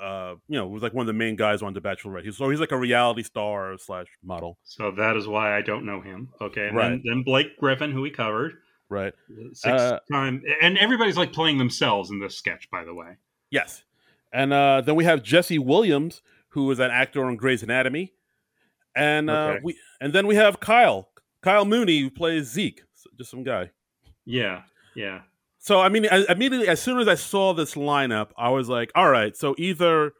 uh, you know, was like one of the main guys on The Bachelorette. He's, so he's like a reality star slash model, So that is why I don't know him. Okay, and Right. then, then Blake Griffin, who we covered, right? six Uh, time, and everybody's like playing themselves in this sketch, by the way. Yes. And uh, then we have Jesse Williams, who is an actor on Grey's Anatomy, and uh, Okay. we and then we have Kyle, Kyle Mooney, who plays Zeke, just some guy. Yeah, yeah, So I mean, I, immediately as soon as I saw this lineup, I was like, all right. So either,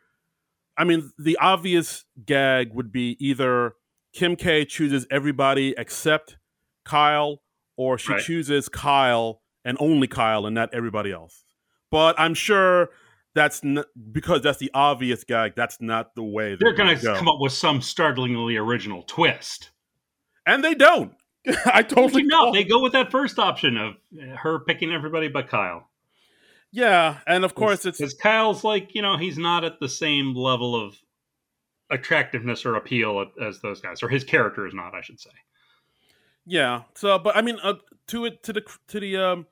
I mean, the obvious gag would be either Kim K chooses everybody except Kyle, or she Right. chooses Kyle and only Kyle and not everybody else. But I'm sure that's n- because that's the obvious gag. That's not the way they're going to go. come up with some startlingly original twist. and they don't. I totally no, don't. they go with that first option of uh, her picking everybody but Kyle. yeah, and of course it's because Kyle's like you know he's not at the same level of attractiveness or appeal as those guys, or his character is not, I should say. Yeah. So, but I mean, uh, to it to the to the um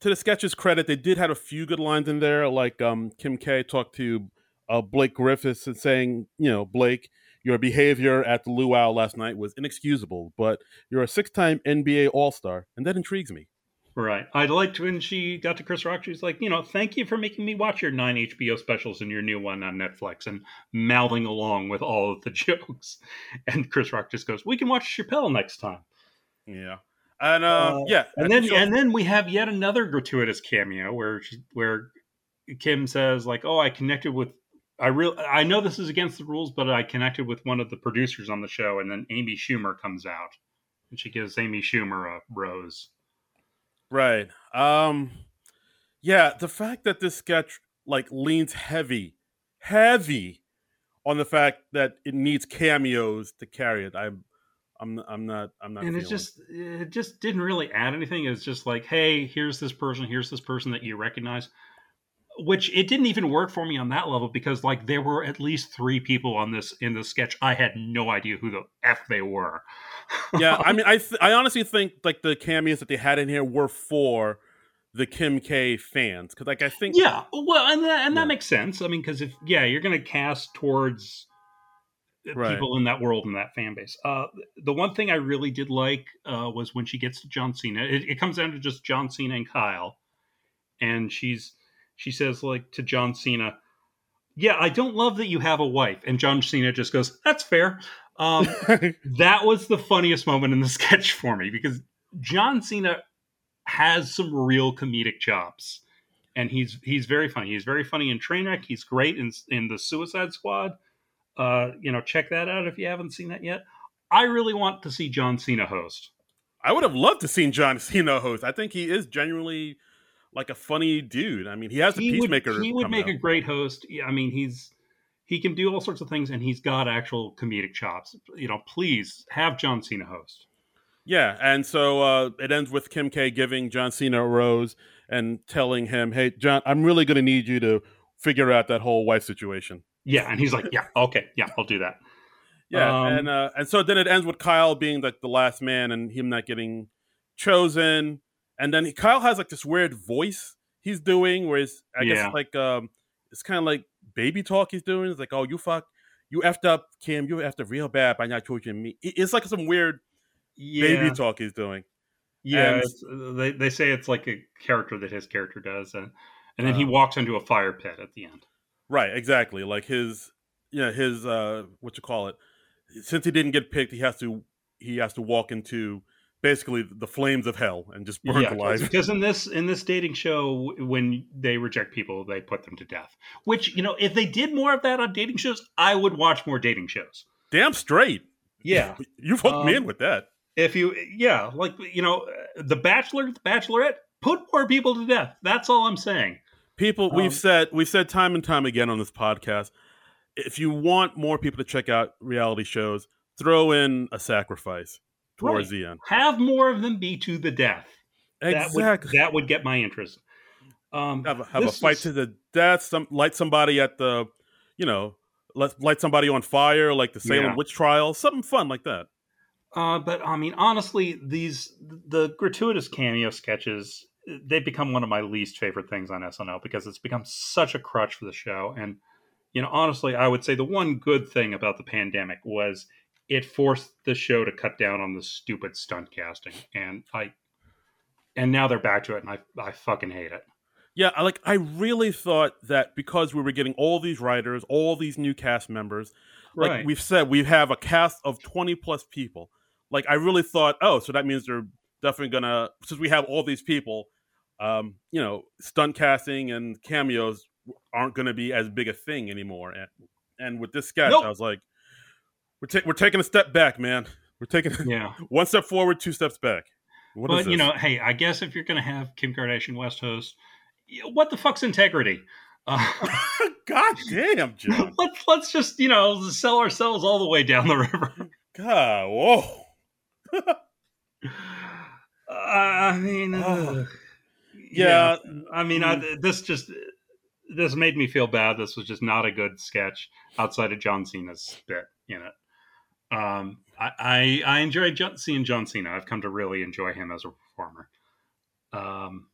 to the sketches credit, they did have a few good lines in there. Like um Kim K talked to uh, Blake Griffiths and saying, you know, Blake, your behavior at the luau last night was inexcusable, but you're a six-time NBA All Star, and that intrigues me. Right. I'd liked when she got to Chris Rock. She was like, you know, thank you for making me watch your nine HBO specials and your new one on Netflix and mouthing along with all of the jokes. And Chris Rock just goes, we can watch Chappelle next time. Yeah. And uh, Uh, yeah, And then and then we have yet another gratuitous cameo where she, where Kim says like, "Oh, I connected with I real I know this is against the rules, but I connected with one of the producers on the show." And then Amy Schumer comes out and she gives Amy Schumer a rose. Right. Um yeah, the fact that this sketch like leans heavy, heavy on the fact that it needs cameos to carry it. I'm I'm I'm not I'm not and it just it just didn't really add anything. It was just like, "Hey, here's this person, here's this person that you recognize." Which it didn't even work for me on that level because like there were at least three people on this in this sketch. I had no idea who the f they were. yeah, I mean I th- I honestly think like the cameos that they had in here were for the Kim K fans cuz like I think Yeah, well, and that, and that Yeah. makes sense. I mean, because if yeah, you're going to cast towards uh, Right. people in that world and that fan base. Uh, the one thing I really did like uh, was when she gets to John Cena. It, it comes down to just John Cena and Kyle, and she's she says like to John Cena, "Yeah, I don't love that you have a wife," and John Cena just goes, "That's fair." Um, that was the funniest moment in the sketch for me because John Cena has some real comedic chops, and he's he's very funny. He's very funny in Trainwreck. He's great in in the Suicide Squad. Uh, you know, check that out if you haven't seen that yet. I really want to see John Cena host. I would have loved to seen John Cena host. I think he is genuinely like a funny dude. I mean, he has the he would, peacemaker. he would make a great host. Yeah, I mean, he's he can do all sorts of things, and he's got actual comedic chops. You know, please have John Cena host. Yeah, and so uh, it ends with Kim K giving John Cena a rose and telling him, "Hey, John, I'm really going to need you to figure out that whole wife situation." Yeah, and he's like, yeah, okay, yeah, I'll do that. Yeah, Um, and uh, and so then it ends with Kyle being like the last man and him not getting chosen, and then he, Kyle has like this weird voice he's doing, where it's I guess Yeah. it's like um, it's kind of like baby talk he's doing. It's like, oh, you fuck, you effed up, Kim, you effed up real bad by not choosing me. It's like some weird yeah, baby talk he's doing. yeah. and- they they say it's like a character that his character does, and and then he Uh. walks into a fire pit at the end. Right, exactly. Like his, you know, his uh, what you call it? Since he didn't get picked, he has to he has to walk into basically the flames of hell and just burn yeah, alive. because in this in this dating show, when they reject people, they put them to death. Which you know, if they did more of that on dating shows, I would watch more dating shows. Damn straight. Yeah, You've hooked me Um, in with that. if you yeah, like you know, The Bachelor, The Bachelorette, put more people to death. That's all I'm saying. People, um, we've said we've said time and time again on this podcast. If you want more people to check out reality shows, throw in a sacrifice towards Right. the end. Have more of them be to the death. That Exactly. would, that would get my interest. Um, have a, have a fight is- to the death. Some light somebody at the, you know, let light somebody on fire, like the Salem Yeah. witch trial. Something fun like that. Uh, but I mean, honestly, these the gratuitous cameo sketches they've become one of my least favorite things on SNL because it's become such a crutch for the show. And you know, honestly, I would say the one good thing about the pandemic was it forced the show to cut down on the stupid stunt casting, and I and now they're back to it, and I I fucking hate it. Yeah, I like I really thought that because we were getting all these writers, all these new cast members, like Right. we've said, we have a cast of twenty plus people. Like I really thought, oh, so that means they're definitely gonna since we have all these people, um, you know, stunt casting and cameos aren't gonna be as big a thing anymore. And and with this sketch, Nope. I was like, we're ta- we're taking a step back, man. We're taking yeah. one step forward, two steps back. What is but you know, hey, I guess if you're going to have Kim Kardashian West host, what the fuck's integrity? Uh, God damn, John. let's let's just you know sell ourselves all the way down the river. God, whoa. Uh, I mean, uh, Yeah. I mean, I, this just this made me feel bad. This was just not a good sketch outside of John Cena's bit in it. Um, I, I I enjoyed John, seeing John Cena. I've come to really enjoy him as a performer. Um,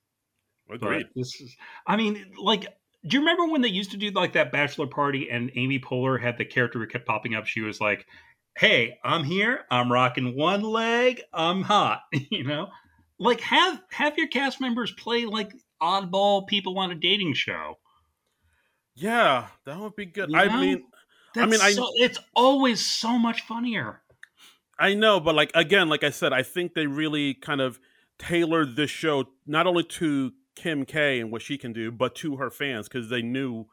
Agreed. This is, I mean, like, do you remember when they used to do like that bachelor party and Amy Poehler had the character who kept popping up? She was like, "Hey, I'm here. I'm rocking one leg. I'm hot." you know, like have have your cast members play like oddball people on a dating show. Yeah, that would be good. I mean, That's mean, I- so, it's always so much funnier. I know, but like again, like I said, I think they really kind of tailored this show not only to Kim K and what she can do, but to her fans because they knew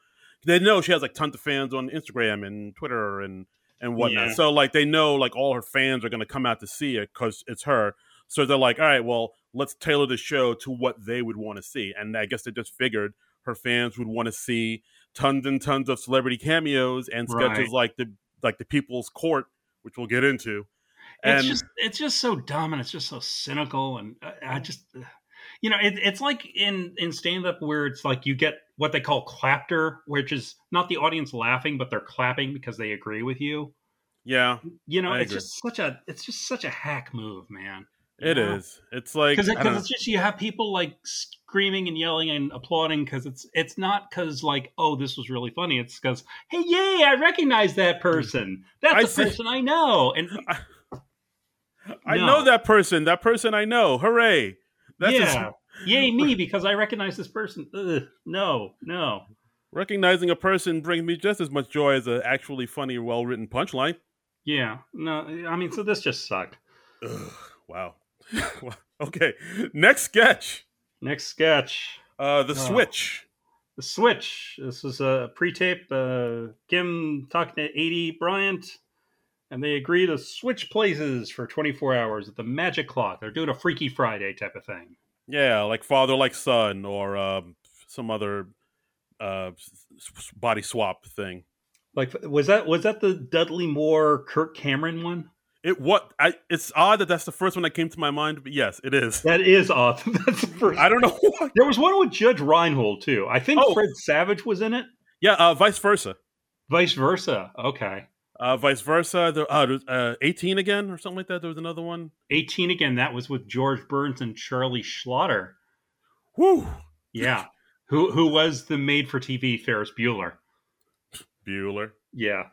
they know she has like tons of fans on Instagram and Twitter and and whatnot. Yeah. So like they know like all her fans are going to come out to see it because it's her. So they're like, all right, well, let's tailor the show to what they would want to see. And I guess they just figured her fans would want to see tons and tons of celebrity cameos and sketches Right. like the like the People's Court, which we'll get into. it's just it's just so dumb and it's just so cynical and I, I just you know it, it's like in in stand up where it's like you get what they call clapter which is not the audience laughing but they're clapping because they agree with you yeah, you know I it's agree. just such a it's just such a hack move man it is. It's like because I it's just you have people like screaming and yelling and applauding because it's it's not because like oh this was really funny it's because hey yay I recognize that person that's I a see. person I know and I No. know that person. That person I know. Hooray! That's yeah. Yay me because I recognize this person. Ugh, no, no. recognizing a person brings me just as much joy as an actually funny, well written punchline. Yeah, no. I mean, so this just sucked. Ugh, wow. okay, next sketch. Next sketch, Uh, the Oh. switch. the Switch. This is a pre-tape. Uh, Kim talking to Aidy Bryant, and they agree to switch places for twenty four hours at the Magic Clock. They're doing a Freaky Friday type of thing. Yeah, like father, like son, or um, some other uh, body swap thing. Like, was that was that the Dudley Moore Kirk Cameron one? It what? I, it's odd that that's the first one that came to my mind, but yes, it is. That is odd. That's the first. I don't know why. There was one with Judge Reinhold too. I think Oh. Fred Savage was in it. Yeah, uh, vice versa. Vice versa. Okay. Uh, vice versa. The, uh, uh, 18 again or something like that. There was another one. 18 again. That was with George Burns and Charlie Schlatter. Whew. Yeah. who who was the made for TV Ferris Bueller? Bueller. Yeah.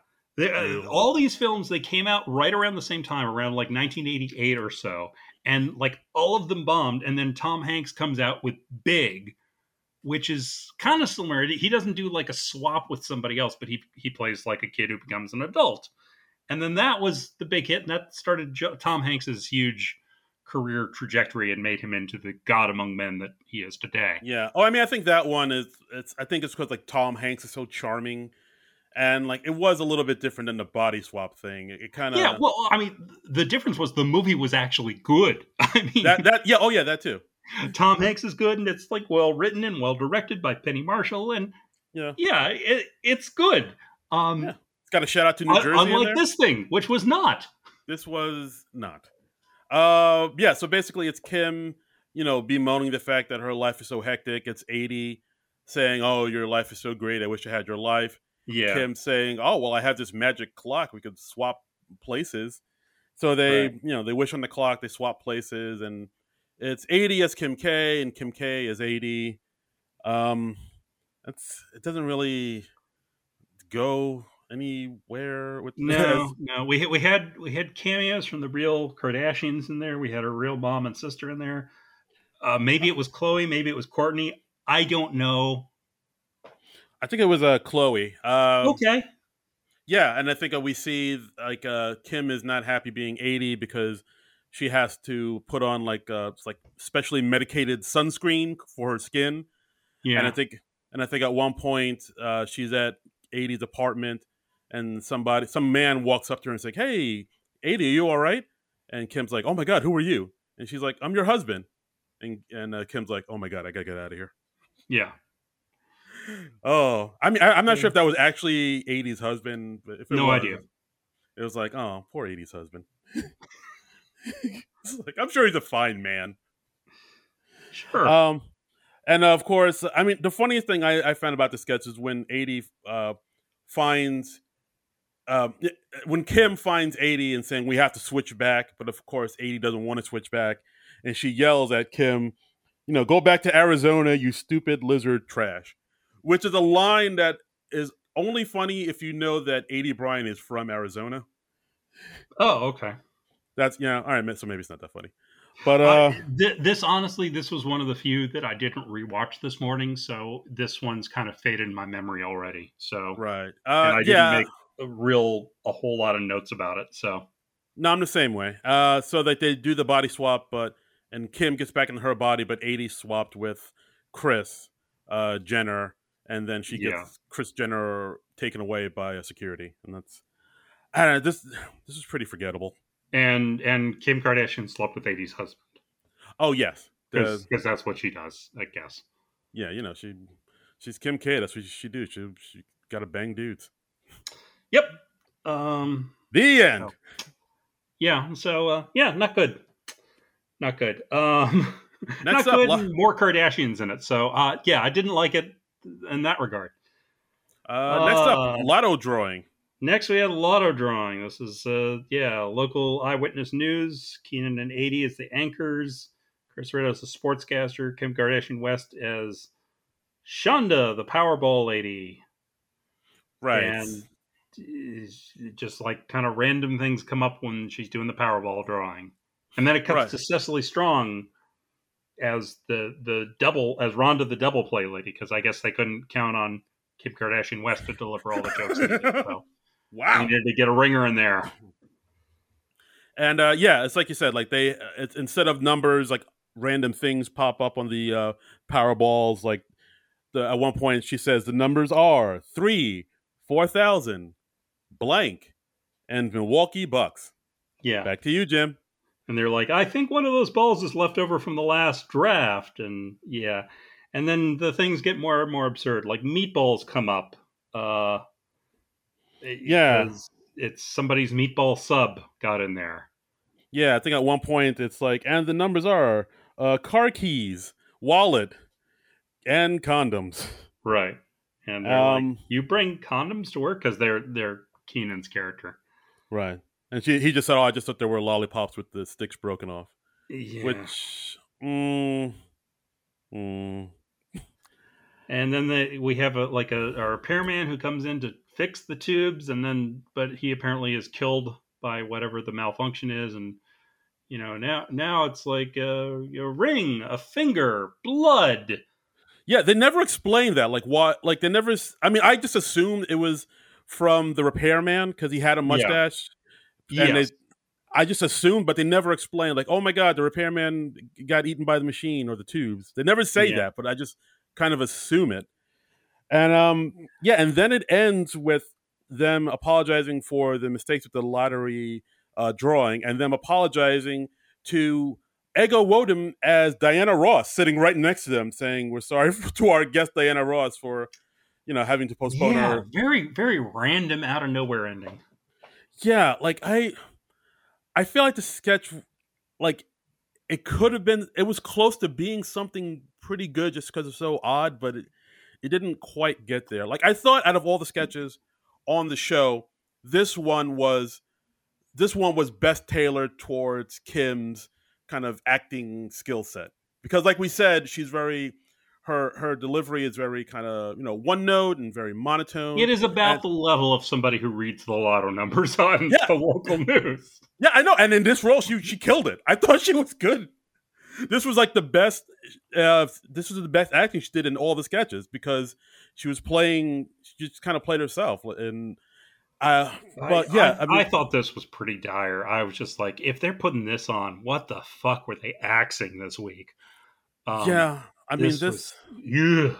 They, uh, all these films they came out right around the same time, around like 1988 or so, and like all of them bombed. And then Tom Hanks comes out with Big, which is kind of similar. He doesn't do like a swap with somebody else, but he he plays like a kid who becomes an adult. And then that was the big hit, and that started jo- Tom Hanks's huge career trajectory and made him into the god among men that he is today. Yeah. Oh, I mean, I think that one is. It's. I think it's because like Tom Hanks is so charming, and like it was a little bit different than the body swap thing. It, it kind of. Yeah, well, I mean, the difference was the movie was actually good. I mean, that that yeah. Oh yeah, that too. Tom Hanks is good, and it's like well written and well directed by Penny Marshall, and Yeah. yeah, it, it's good. Um, Yeah. It's got a shout out to New un- Jersey. unlike this thing, which was not. this was not. Uh, yeah. So basically, it's Kim, you know, bemoaning the fact that her life is so hectic. It's Aidy saying, "Oh, your life is so great. I wish I had your life." Yeah, Kim saying, "Oh, well, I have this magic clock. We could swap places." So they, Right. you know, they wish on the clock. They swap places, and it's Aidy as Kim K, and Kim K is Aidy. Um, it's it doesn't really go anywhere with no, no. We we had we had cameos from the real Kardashians in there. We had a real mom and sister in there. Uh, maybe it was Khloé. Maybe it was Kourtney. I don't know. I think it was uh, Khloé. Um, okay. Yeah, and I think uh, we see like uh, Kim is not happy being Aidy because she has to put on like uh, like specially medicated sunscreen for her skin. Yeah. And I think and I think at one point uh, she's at Aidy's apartment and somebody some man walks up to her and says, like, "Hey, Aidy, are you all right?" And Kim's like, "Oh my god, who are you?" And she's like, "I'm your husband." And and uh, Kim's like, "Oh my god, I got to get out of here." yeah. Oh, I mean, I, I'm not sure if that was actually Aidy's husband. But if it No was, idea. It was like, oh, poor Aidy's husband. Like, I'm sure he's a fine man. Sure. Um, and of course, I mean, the funniest thing I, I found about the sketch is when Aidy uh, finds, um, when Kim finds Aidy and saying we have to switch back, but of course Aidy doesn't want to switch back, and she yells at Kim, you know, go back to Arizona, you stupid lizard trash, which is a line that is only funny if you know that Aidy Bryant is from Arizona. oh, okay. That's yeah, all right, so maybe it's not that funny, but uh, Uh, th- this honestly, this was one of the few that I didn't rewatch this morning, so this one's kind of faded in my memory already. So, right, and uh, I didn't yeah. make a real a whole lot of notes about it. So, No, I'm the same way. Uh, so that they do the body swap, but and Kim gets back in her body, but Aidy swapped with Kris uh, Jenner, and then she gets Yeah. Kris Jenner taken away by a security, and that's I don't know. This this is pretty forgettable. and and Kim Kardashian slept with Aidy's husband Oh yes, because that's what she does, I guess. yeah, you know she she's Kim K. That's what she do. She she got to bang dudes. Yep. Um. The end. No. Yeah. So, uh, yeah, not good. Not good. Um. Next not up, good. lo- more Kardashians in it. So, uh, yeah, I didn't like it in that regard. Uh, next up, Uh, lotto drawing. Next, we had a lotto drawing. This is, uh, yeah, local eyewitness news. Keenan and Aidy as the anchors. Chris Redd as the sportscaster. Kim Kardashian West as Shonda, the Powerball lady. Right. And just like kind of random things come up when she's doing the Powerball drawing. And then it comes Right. to Cecily Strong as the the double as Rhonda the double play lady because I guess they couldn't count on Kim Kardashian West to deliver all the jokes. they did, so wow. they needed to get a ringer in there. And uh, yeah, it's like you said, like they it's, instead of numbers, like random things pop up on the uh, Powerballs. Like the, at one point, she says the numbers are three, four thousand, blank, and Milwaukee Bucks. Yeah. Back to you, Jim. And they're like, I think one of those balls is left over from the last draft. And yeah. And then the things get more and more absurd. Like meatballs come up. Uh Yeah. It's somebody's meatball sub got in there. Yeah, I think at one point it's like, and the numbers are uh, car keys, wallet, and condoms. Right. And they're like, Um, you bring condoms to work because they're they're Keenan's character. Right. And she he just said, "Oh, I just thought there were lollipops with the sticks broken off." Yeah. Which, mm, mm, and then the, we have a like a, a repairman who comes in to fix the tubes, and then but he apparently is killed by whatever the malfunction is, and you know now now it's like a, a ring, a finger, blood. yeah, they never explained that. Like what? Like they never. I mean, I just assumed it was from the repairman because he had a mustache. And Yes. they, I just assumed, but they never explained. Like, oh my god, the repairman got eaten by the machine or the tubes. They never say Yeah. that, but I just kind of assume it. And um, yeah, and then it ends with them apologizing for the mistakes with the lottery uh, drawing, and them apologizing to Ego Nwodim as Diana Ross, sitting right next to them, saying, "We're sorry to our guest Diana Ross for, you know, having to postpone yeah, her very very random out of nowhere ending. Yeah like i i feel like the sketch like it could have been it was close to being something pretty good just because it's so odd but it, it didn't quite get there. Like i thought out of all the sketches on the show this one was this one was best tailored towards kim's kind of acting skill set. Because like we said she's very her her delivery is very kind of you know one note and very monotone It is about and- the level of somebody who reads the lotto numbers on Yeah. the local news. Yeah, I know. And in this role, she she killed it. I thought she was good. This was like the best. Uh, this was the best acting she did in all the sketches because she was playing. She just kind of played herself. And uh, but I, yeah, I, I mean- I thought this was pretty dire. I was just like, if they're putting this on, what the fuck were they axing this week? Um, yeah, I mean this was- yeah,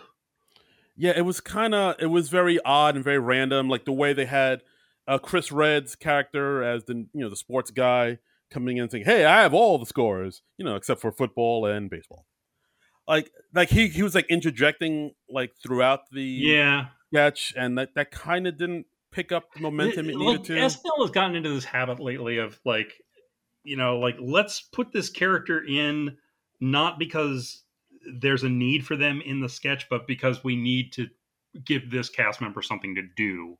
yeah, it was kind of it was very odd and very random. Like the way they had uh, Chris Redd's character as the you know the sports guy coming in and saying, "Hey, I have all the scores," you know, except for football and baseball. Like like he he was like interjecting like throughout the yeah. sketch, and that that kind of didn't pick up the momentum it like needed to. SNL has gotten into this habit lately of like, you know, like let's put this character in not because there's a need for them in the sketch, but because we need to give this cast member something to do.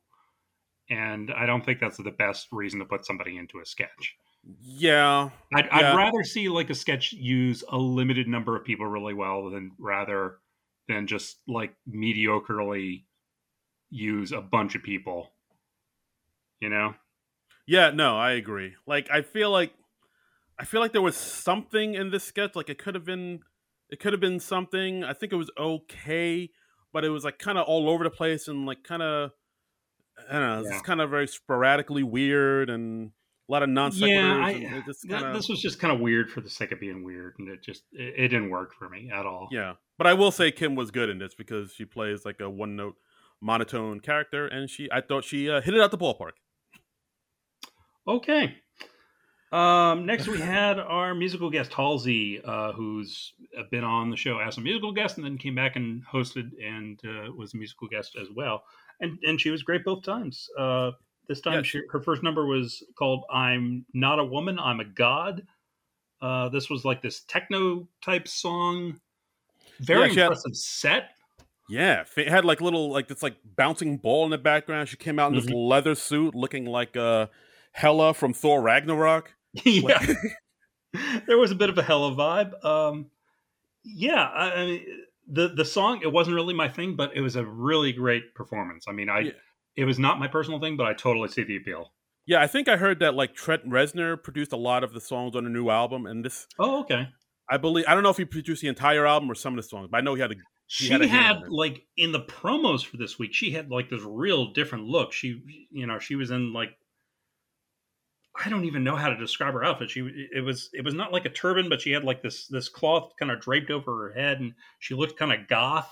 And I don't think that's the best reason to put somebody into a sketch. yeah, I'd, Yeah. I'd rather see like a sketch use a limited number of people really well than rather than just like mediocrely use a bunch of people. You know? yeah, no, I agree. Like I feel like I feel like there was something in this sketch. Like it could have been, it could have been something. I think it was okay, but it was like kind of all over the place and like kind of, I don't know, it's Yeah. just kind of very sporadically weird and a lot of non sequiturs. Yeah, I- and it just Th- kind of, this was just kind of weird for the sake of being weird, and it just it, it didn't work for me at all. yeah. But I will say Kim was good in this because she plays like a one note monotone character, and she I thought she uh, hit it out the ballpark. Okay. Um, next, we had our musical guest Halsey, uh, who's been on the show as a musical guest, and then came back and hosted and uh, was a musical guest as well. And and she was great both times. Uh, this time, Yeah, she, her first number was called "I'm Not a Woman, I'm a God." Uh, this was like this techno type song. Very Yeah, she had- impressive set. Yeah, it had like little like this like bouncing ball in the background. She came out in this Mm-hmm. leather suit, looking like uh, Hela from Thor Ragnarok. yeah, there was a bit of a Hela vibe. Um, yeah, I, I mean, the the song it wasn't really my thing, but it was a really great performance. I mean, I Yeah. it was not my personal thing, but I totally see the appeal. Yeah, I think I heard that like Trent Reznor produced a lot of the songs on the new album, and this Oh, okay. I believe I don't know if he produced the entire album or some of the songs, but I know he had a She had had, a it. like in the promos for this week, she had like this real different look. She, you know, she was in like I don't even know how to describe her outfit. She it was it was not like a turban, but she had like this this cloth kind of draped over her head, and she looked kind of goth.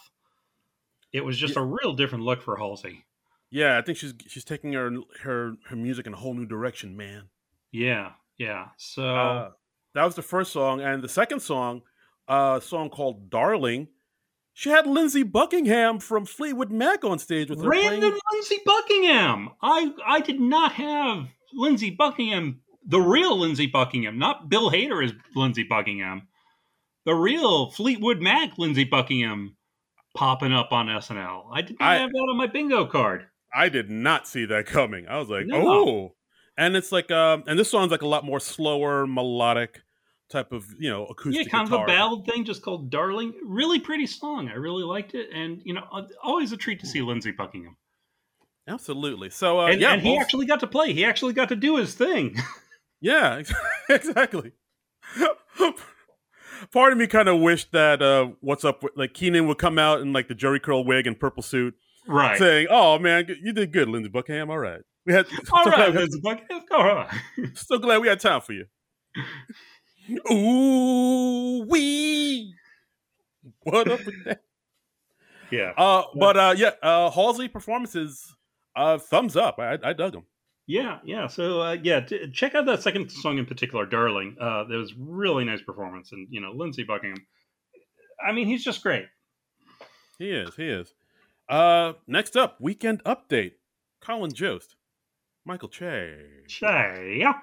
It was just a real different look for Halsey. yeah. I think she's she's taking her her her music in a whole new direction, man. Yeah, yeah. So Uh, that was the first song, and the second song, uh, a song called "Darling." She had Lindsey Buckingham from Fleetwood Mac on stage with her random playing. Lindsey Buckingham. I I did not have Lindsey Buckingham, the real Lindsey Buckingham, not Bill Hader as Lindsey Buckingham, the real Fleetwood Mac Lindsey Buckingham popping up on SNL. I did not I- have that on my bingo card. I did not see that coming. I was like, No. oh. and it's like um, and this song's like a lot more slower, melodic type of you know acoustic. Yeah, kind guitar. of a ballad thing, just called "Darling." Really pretty song. I really liked it, and you know, uh, always a treat to see Lindsey Buckingham. Absolutely. So uh, and, yeah, and he both- actually got to play. He actually got to do his thing. Yeah, exactly. Part of me kind of wished that uh, what's up with like Keenan would come out in like the Jheri curl wig and purple suit, right. saying, "Oh man, you did good, Lindsey Buckingham. All right, we had All so right, Lindsey Buckingham. All right. so glad we had time for you." Ooh wee, what up with that? Yeah. Uh, but uh, yeah, uh, Halsey performances, uh, thumbs up. I, I dug them. Yeah, yeah. So uh, yeah, t- check out that second song in particular, "Darling." Uh, that was really nice performance, and you know, Lindsey Buckingham. I mean, he's just great. He is. He is. Uh, next up, weekend update. Colin Jost, Michael Che. Che, yeah.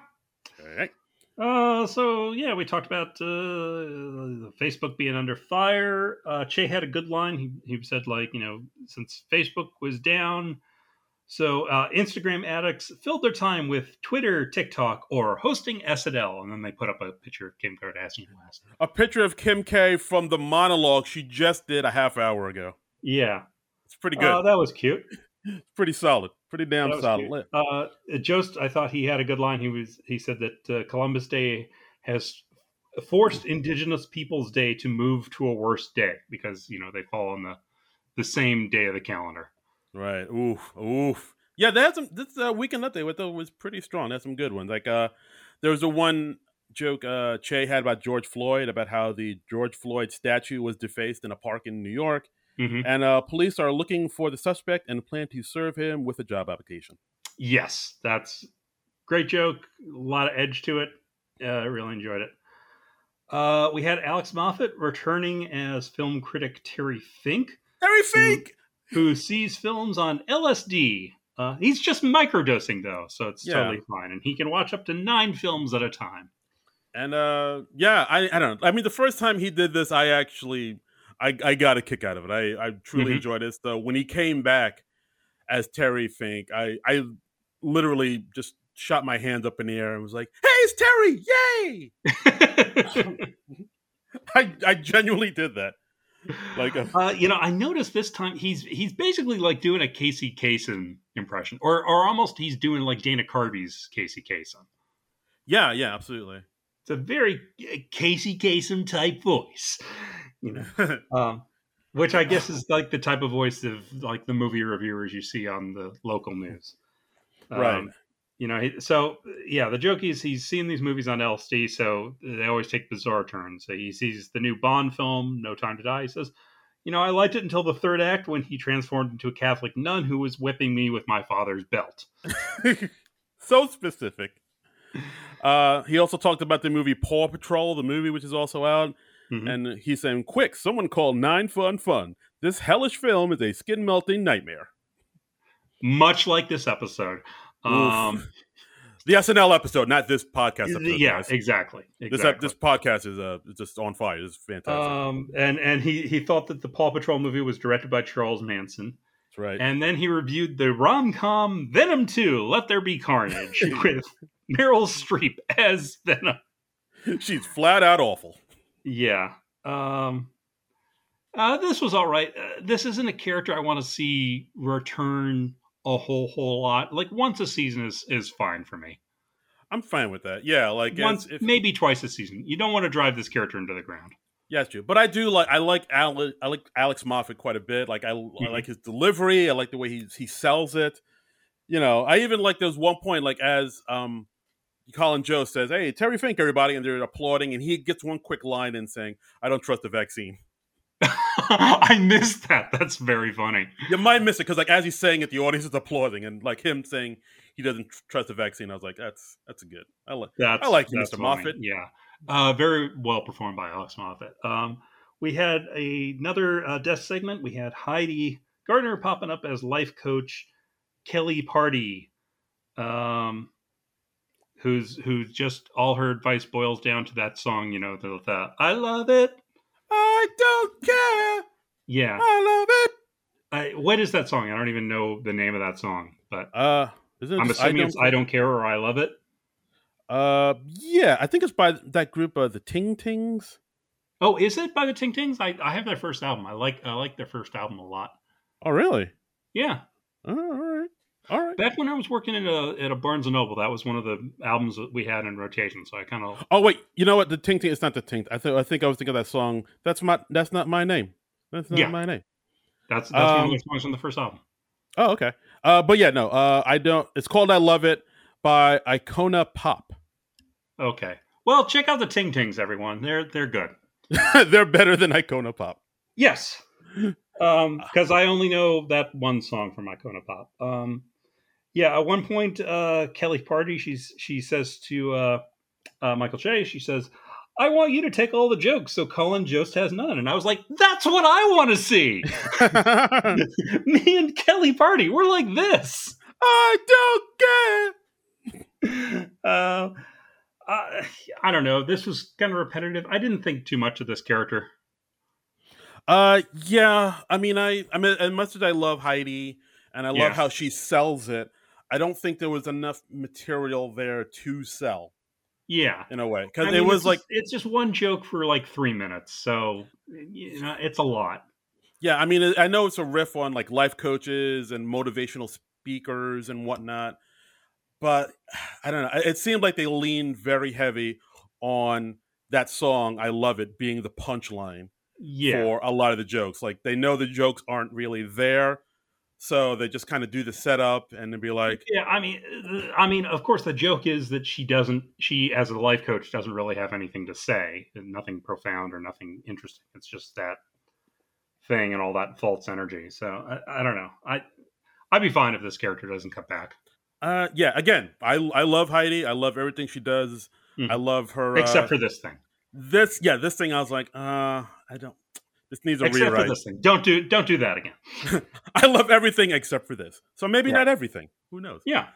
Okay. Uh, so yeah, we talked about uh, Facebook being under fire. Uh, che had a good line. He he said like you know since Facebook was down, so uh, Instagram addicts filled their time with Twitter, TikTok, or hosting SNL, and then they put up a picture of Kim Kardashian last. A picture of Kim K from the monologue she just did a half hour ago. Yeah, It's pretty good. uh, that was cute. pretty solid. Pretty damn solid. Uh, Jost, I thought he had a good line. He was he said that uh, Columbus Day has forced Indigenous Peoples Day to move to a worse day because you know they fall on the the same day of the calendar. Right. Oof. Oof. Yeah, they had some. This uh, weekend update with though was pretty strong. Had some good ones. Like uh, there was a one joke uh Che had about George Floyd about how the George Floyd statue was defaced in a park in New York, Mhm. and uh, police are looking for the suspect and plan to serve him with a job application. Yes, that's great joke. A lot of edge to it. Uh, I really enjoyed it. Uh, we had Alex Moffat returning as film critic Terry Fink. Terry Fink. Who sees films on LSD. Uh, he's just microdosing though, so it's Yeah. totally fine, and he can watch up to nine films at a time. And uh, yeah, I I don't. know. I mean, the first time he did this, I actually I I got a kick out of it. I I truly Mhm. enjoyed it. So when he came back as Terry Fink, I I literally just shot my hands up in the air and was like, "Hey, it's Terry! Yay!" I I genuinely did that. Like, uh, uh, you know, I noticed this time he's he's basically like doing a Casey Kasem impression, or or almost he's doing like Dana Carvey's Casey Kasem. yeah, yeah, absolutely. It's a very uh, Casey Kasem type voice, you know. um, which I guess is like the type of voice of like the movie reviewers you see on the local news, Right. You know, he, so yeah, the joke is he's seen these movies on LSD, so they always take bizarre turns. So he sees the new Bond film, No Time to Die. He says, "You know, I liked it until the third act when he transformed into a Catholic nun who was whipping me with my father's belt." so specific. Uh, he also talked about the movie Paw Patrol, the movie which is also out, Mhm. and he's saying, "Quick, someone call Nine Fun Fun. This hellish film is a skin melting nightmare." Much like this episode. Um, The SNL episode, not this podcast. Episode, yeah, guys. exactly. This exactly. ep- this podcast is uh just on fire. It's fantastic. Um, and and he he thought that the Paw Patrol movie was directed by Charles Manson, That's right. and then he reviewed the rom com Venom Two: Let There Be Carnage with Meryl Streep as Venom. She's flat out awful. Yeah. Um. Uh, this was all right. Uh, this isn't a character I want to see return a whole whole lot. Like once a season is is fine for me. I'm fine with that. Yeah, like Once, if, maybe twice a season. You don't want to drive this character into the ground. Yeah, it's true. But I do like I like Alex I like Alex Moffat quite a bit. Like I, I like his delivery. I like the way he he sells it. You know, I even like there's one point like as um Colin Jost says, "Hey, Terry Fink, everybody," and they're applauding, and he gets one quick line in saying, "I don't trust the vaccine." I missed that. That's very funny. You might miss it because like as he's saying it, the audience is applauding, and like him saying he doesn't trust the vaccine. I was like, "That's that's a good." I like. That's, I like you, Mr. Moffat. Yeah, uh, very well performed by Alex Moffat. Um, we had a, another uh, desk segment. We had Heidi Gardner popping up as life coach Kelly Party, um, who's who's just all her advice boils down to that song. You know, the, the I love it. I don't care. Yeah, I love it. I, what is that song? I don't even know the name of that song, but Uh, Isn't I'm assuming I it's I don't care or I love it. Uh, yeah, I think it's by that group of the Ting Tings. Oh, is it by the Ting Tings? I, I have their first album. I like I like their first album a lot. Oh, really? Yeah, Oh, all right, all right. back when I was working at a at a Barnes and Noble, that was one of the albums that we had in rotation. So I kind of Oh wait, you know what? The Ting Ting. It's not the Ting. I think I think I was thinking of that song. That's my. That's not my name. That's not Yeah. my name. that's that's one Um, of the songs on the first album. Oh, okay. Uh, but yeah, no. Uh, I don't. It's called "I Love It" by Icona Pop. Okay, well check out the Ting Tings, everyone. They're they're good. They're better than Icona Pop. Yes, um, because I only know that one song from Icona Pop. Um, yeah, at one point, uh, Kelly Party, she's she says to uh, uh, Michael Che, she says, "I want you to take all the jokes, so Colin Jost has none." And I was like, "That's what I want to see." Me and Kelly Party, we're like this. I don't care. Uh, I, I don't know. This was kind of repetitive. I didn't think too much of this character. Uh, yeah. I mean, I, I mean, as much as I love Aidy and I love Yeah. how she sells it, I don't think there was enough material there to sell Yeah, in a way because it mean, was it's like, just, it's just one joke for like three minutes, so you know it's a lot. yeah. I mean, I know it's a riff on like life coaches and motivational speakers and whatnot, but I don't know. It seemed like they leaned very heavy on that song. I love it being the punchline. Yeah, for a lot of the jokes. Like they know the jokes aren't really there, so they just kind of do the setup and then be like, yeah. I mean, I mean, of course, the joke is that she doesn't. She, as a life coach, doesn't really have anything to say, nothing profound or nothing interesting. It's just that thing and all that false energy. So I, I don't know. I I'd be fine if this character doesn't come back, uh, "Yeah." Again, I I love Aidy. I love everything she does. Mhm. I love her. except uh, for this thing. this. Yeah, this thing. I was like, uh, I don't. This needs a Except rewrite. for this thing. Don't do don't do that again. I love everything except for this. So maybe Right. not everything. Who knows? Yeah.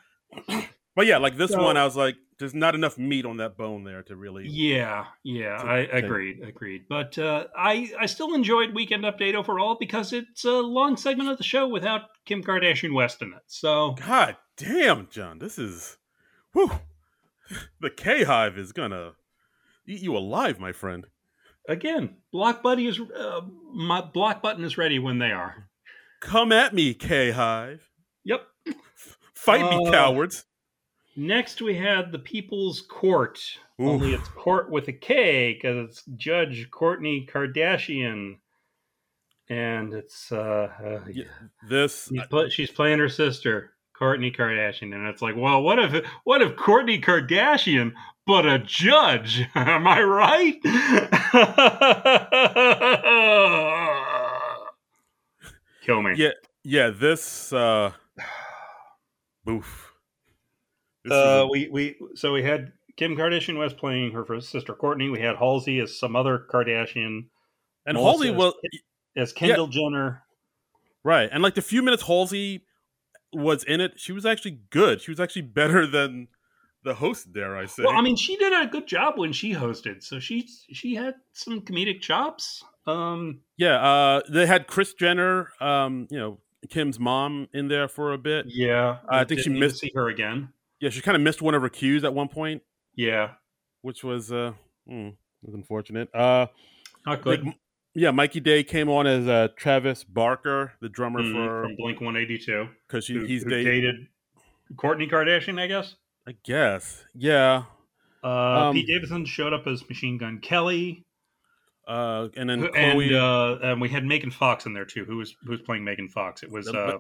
But yeah, like this So- one, I was like, there's not enough meat on that bone there to really. Yeah, yeah, I agreed, agreed. But uh, I I still enjoyed Weekend Update overall because it's a long segment of the show without Kim Kardashian West in it. So God damn, John, this is. Whew. The K Hive is gonna eat you alive, my friend. Again, Block Buddy is uh, my block button is ready when they are. Come at me, K Hive. Yep. Fight me, Uh, cowards. Next, we had the People's Court. Oof. Only it's court with a K because it's Judge Kourtney Kardashian, and it's uh, uh Yeah, This. Pla- she's playing her sister, Kourtney Kardashian, and it's like, well, what if what if Kourtney Kardashian, but a judge? Am I right? Kill me. Yeah, yeah. This. uh Oof. This Uh, a- we we so we had Kim Kardashian was playing her first sister Kourtney. We had Halsey as some other Kardashian, and Melissa Halsey was as Kendall Jenner. right, and like the few minutes Halsey was in it, she was actually good. She was actually better than the host. Dare I say? Well, I mean, she did a good job when she hosted, so she she had some comedic chops. Um, yeah. Uh They had Kris Jenner, um, you know, Kim's mom, in there for a bit. yeah, I think she didn't need to missed- see her again. Yeah, she kind of missed one of her cues at one point, Yeah, which was uh, hmm, was unfortunate. Uh, not like, good. Yeah, Mikey Day came on as uh, Travis Barker, the drummer Mhm, for from Blink One Eighty Two. because he's dated. dated Kourtney Kardashian, I guess. I guess, yeah. Uh, Um, Pete Davidson showed up as Machine Gun Kelly, Uh, and then and Chloe, uh, and we had Megan Fox in there too. Who was who was playing Megan Fox? It was uh,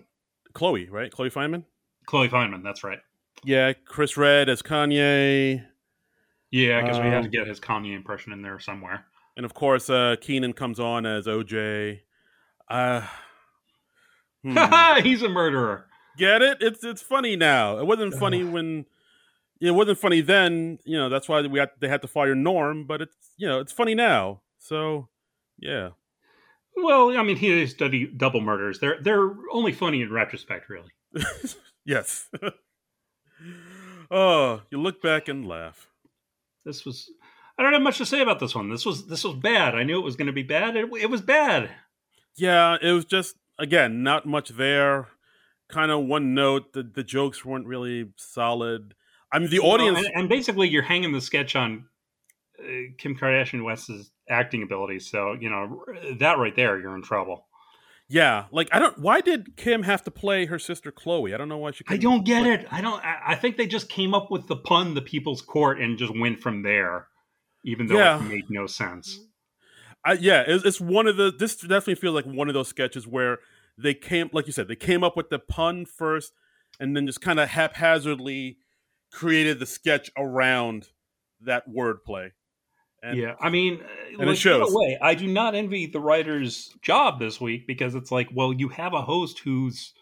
Chloe, right? Chloe Fineman. Chloe Fineman. That's right. Yeah, Chris Redd as Kanye, Yeah, because we had to Um, get his Kanye impression in there somewhere. And of course, uh, Kenan comes on as OJ. Uh, hmm. He's a murderer. Get it? It's it's funny now. It wasn't funny when it wasn't funny then. You know that's why we had they had to fire Norm. But it's you know it's funny now. So yeah, Well, I mean, he studied double murders. They're they're only funny in retrospect, really. yes. oh, you look back and laugh. This was. I don't have much to say about this one. This was this was bad. I knew it was going to be bad. It, it was bad. Yeah, it was just again not much there. kind of one note. The the jokes weren't really solid. I mean, the Well, audience. and, and basically, you're hanging the sketch on uh, Kim Kardashian West's acting abilities. So you know that right there, you're in trouble. yeah, like I don't. Why did Kim have to play her sister Khloé? I don't know why she. I don't get play- it. I don't. I, I think they just came up with the pun, "the People's Court," and just went from there, even though Yeah. it made no sense. I, yeah, it's, it's one of the. This definitely feels like one of those sketches where they came, like you said, they came up with the pun first, and then just kind of haphazardly created the sketch around that wordplay. And yeah, I mean, uh, it like, in shows. a way, I do not envy the writer's job this week because it's like, well, you have a host who's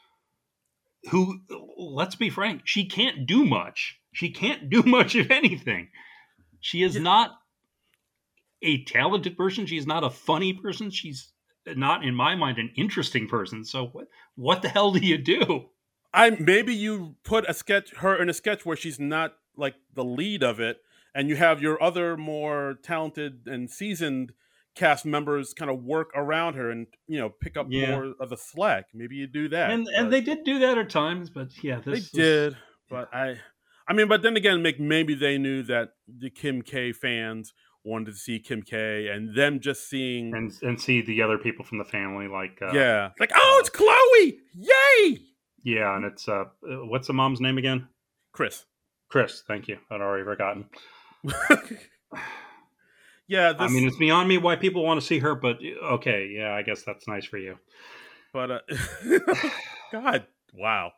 who. Let's be frank, she can't do much. She can't do much of anything. She is Yeah. not a talented person. She's not a funny person. She's not, in my mind, an interesting person. So what? What the hell do you do? I maybe you put a sketch her in a sketch where she's not like the lead of it, and you have your other more talented and seasoned cast members kind of work around her and you know pick up Yeah. more of the slack. Maybe you do that. and and they did do that at times, but yeah, they was- did, but I, I mean, but then again, maybe they knew that the Kim K fans wanted to see Kim K, and them just seeing, and and see the other people from the family, like uh, yeah, like oh, it's Khloé, yay, yeah, and it's uh, uh, what's the mom's name again? Kris. Kris. Thank you. I'd already forgotten. yeah, this, I mean, it's beyond me why people want to see her, but uh, okay, yeah, I guess that's nice for you. but uh, God, wow,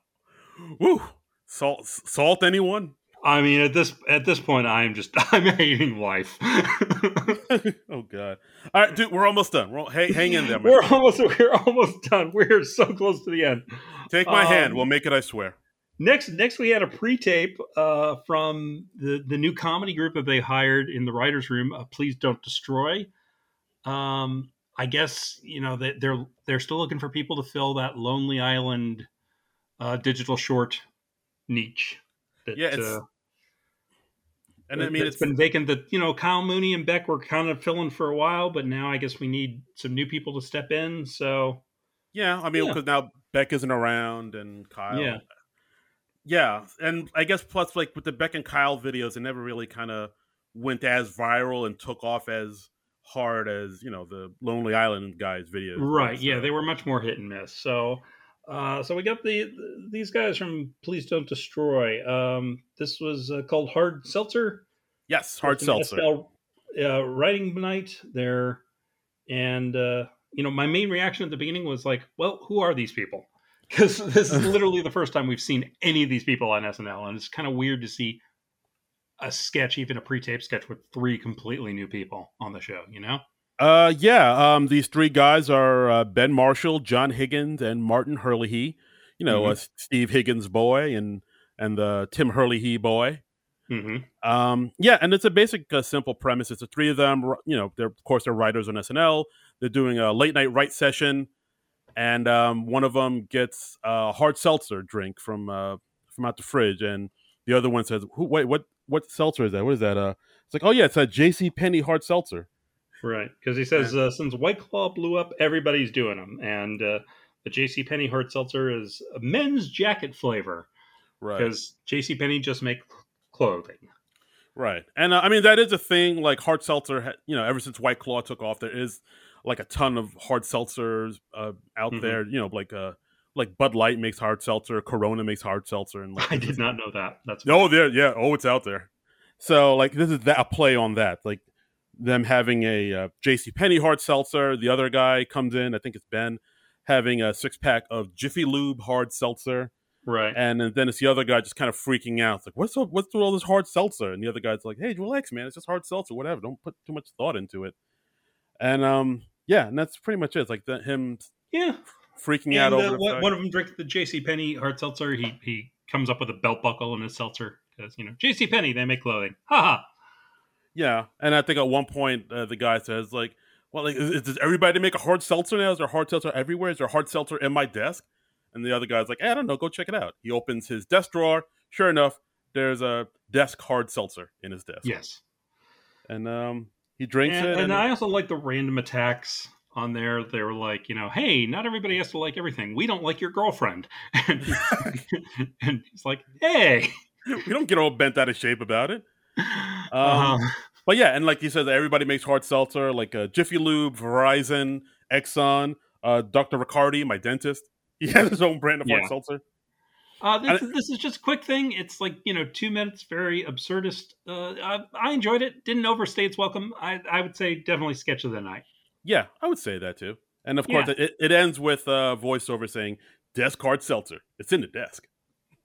woo, salt, salt, anyone? I mean, at this at this point, I'm just I'm hating life. oh God! All right, dude, we're almost done. We're all, hey, hang in there. we're almost we're almost done. We're so close to the end. Take my hand. um, We'll make it. I swear. Next, next we had a pre-tape uh, from the the new comedy group that they hired in the writers' room. Uh, Please don't destroy. Um, I guess you know that they're they're still looking for people to fill that Lonely Island uh, digital short niche. That, Yeah, it's- uh, And I mean, it's been vacant. That you know, Kyle Mooney and Beck were kind of filling for a while, but now I guess we need some new people to step in. So Yeah, I mean, Yeah. because now Beck isn't around and Kyle. Yeah. Yeah, and I guess plus like with the Beck and Kyle videos, it never really kind of went as viral and took off as hard as you know the Lonely Island guys videos. Right. so- Yeah, they were much more hit and miss. So, uh, so we got the these guys from Please Don't Destroy. Um, this was uh, called Hard Seltzer. yes, hard seltzer. SL, uh, writing night there, and uh, you know, my main reaction at the beginning was like, "Well, who are these people?" Because this is literally the first time we've seen any of these people on SNL, and it's kind of weird to see a sketch, even a pre-tape sketch, with three completely new people on the show. You know? Uh, yeah. Um, these three guys are uh, Ben Marshall, John Higgins, and Martin Herlihy. You know, uh, Steve Higgins' boy and and the Tim Herlihy boy. hmm Um, yeah, and it's a basic, uh, simple premise. It's the three of them. You know, they're of course they're writers on SNL. They're doing a late night write session, and um, one of them gets a hard seltzer drink from uh, from out the fridge, and the other one says, Who, "Wait, what? What seltzer is that? What is that?" Uh, it's like, "Oh yeah, it's a J.C. Penney hard seltzer." Right, because he says uh, since White Claw blew up, everybody's doing them, and uh, the J.C. Penney hard seltzer is a men's jacket flavor Right. because J.C. Penney just make clothing. Right, and uh, I mean that is a thing. Like hard seltzer, you know, ever since White Claw took off, there is like a ton of hard seltzers uh, out Mhm. there. You know, like uh, like Bud Light makes hard seltzer, Corona makes hard seltzer, and like, I did not know that. That's Oh, there, yeah. Oh, it's out there. So like this is that a play on that, like them having a uh, J.C. Penney hard seltzer. The other guy comes in, I think it's Ben, having a six pack of Jiffy Lube hard seltzer. right. And then it's the other guy just kind of freaking out. It's like, what's up, what's with all this hard seltzer? And the other guy's like, hey, relax, man. It's just hard seltzer, whatever. Don't put too much thought into it. And um, yeah, and that's pretty much it. It's like the, him Yeah, freaking out and over uh, the one, one of them drinks the J.C. Penney hard seltzer. He he comes up with a belt buckle in his seltzer because you know J.C. Penney they make clothing. Ha ha. Yeah, and I think at one point uh, the guy says like, "Well, like, is, does everybody make a hard seltzer now? Is there hard seltzer everywhere? Is there hard seltzer in my desk?" And the other guy's like, "I don't know. Go check it out." He opens his desk drawer. Sure enough, there's a desk hard seltzer in his desk. Yes. and um, he drinks and, it. and And, I also like the random attacks on there. They were like, you know, hey, not everybody has to like everything. We don't like your girlfriend, and, and he's like, hey, we don't get all bent out of shape about it. Um, uh, But yeah, and like you said, everybody makes hard seltzer, like uh, Jiffy Lube, Verizon, Exxon, uh, Dr. Riccardi, my dentist. He has his own brand of hard seltzer. Uh, this, this is just a quick thing. It's like you know, two minutes, very absurdist. Uh, I, I enjoyed it. Didn't overstay its welcome. I, I would say definitely sketch of the night. Yeah, I would say that too. And of course, it, it ends with uh, voiceover saying "desk hard seltzer." It's in the desk.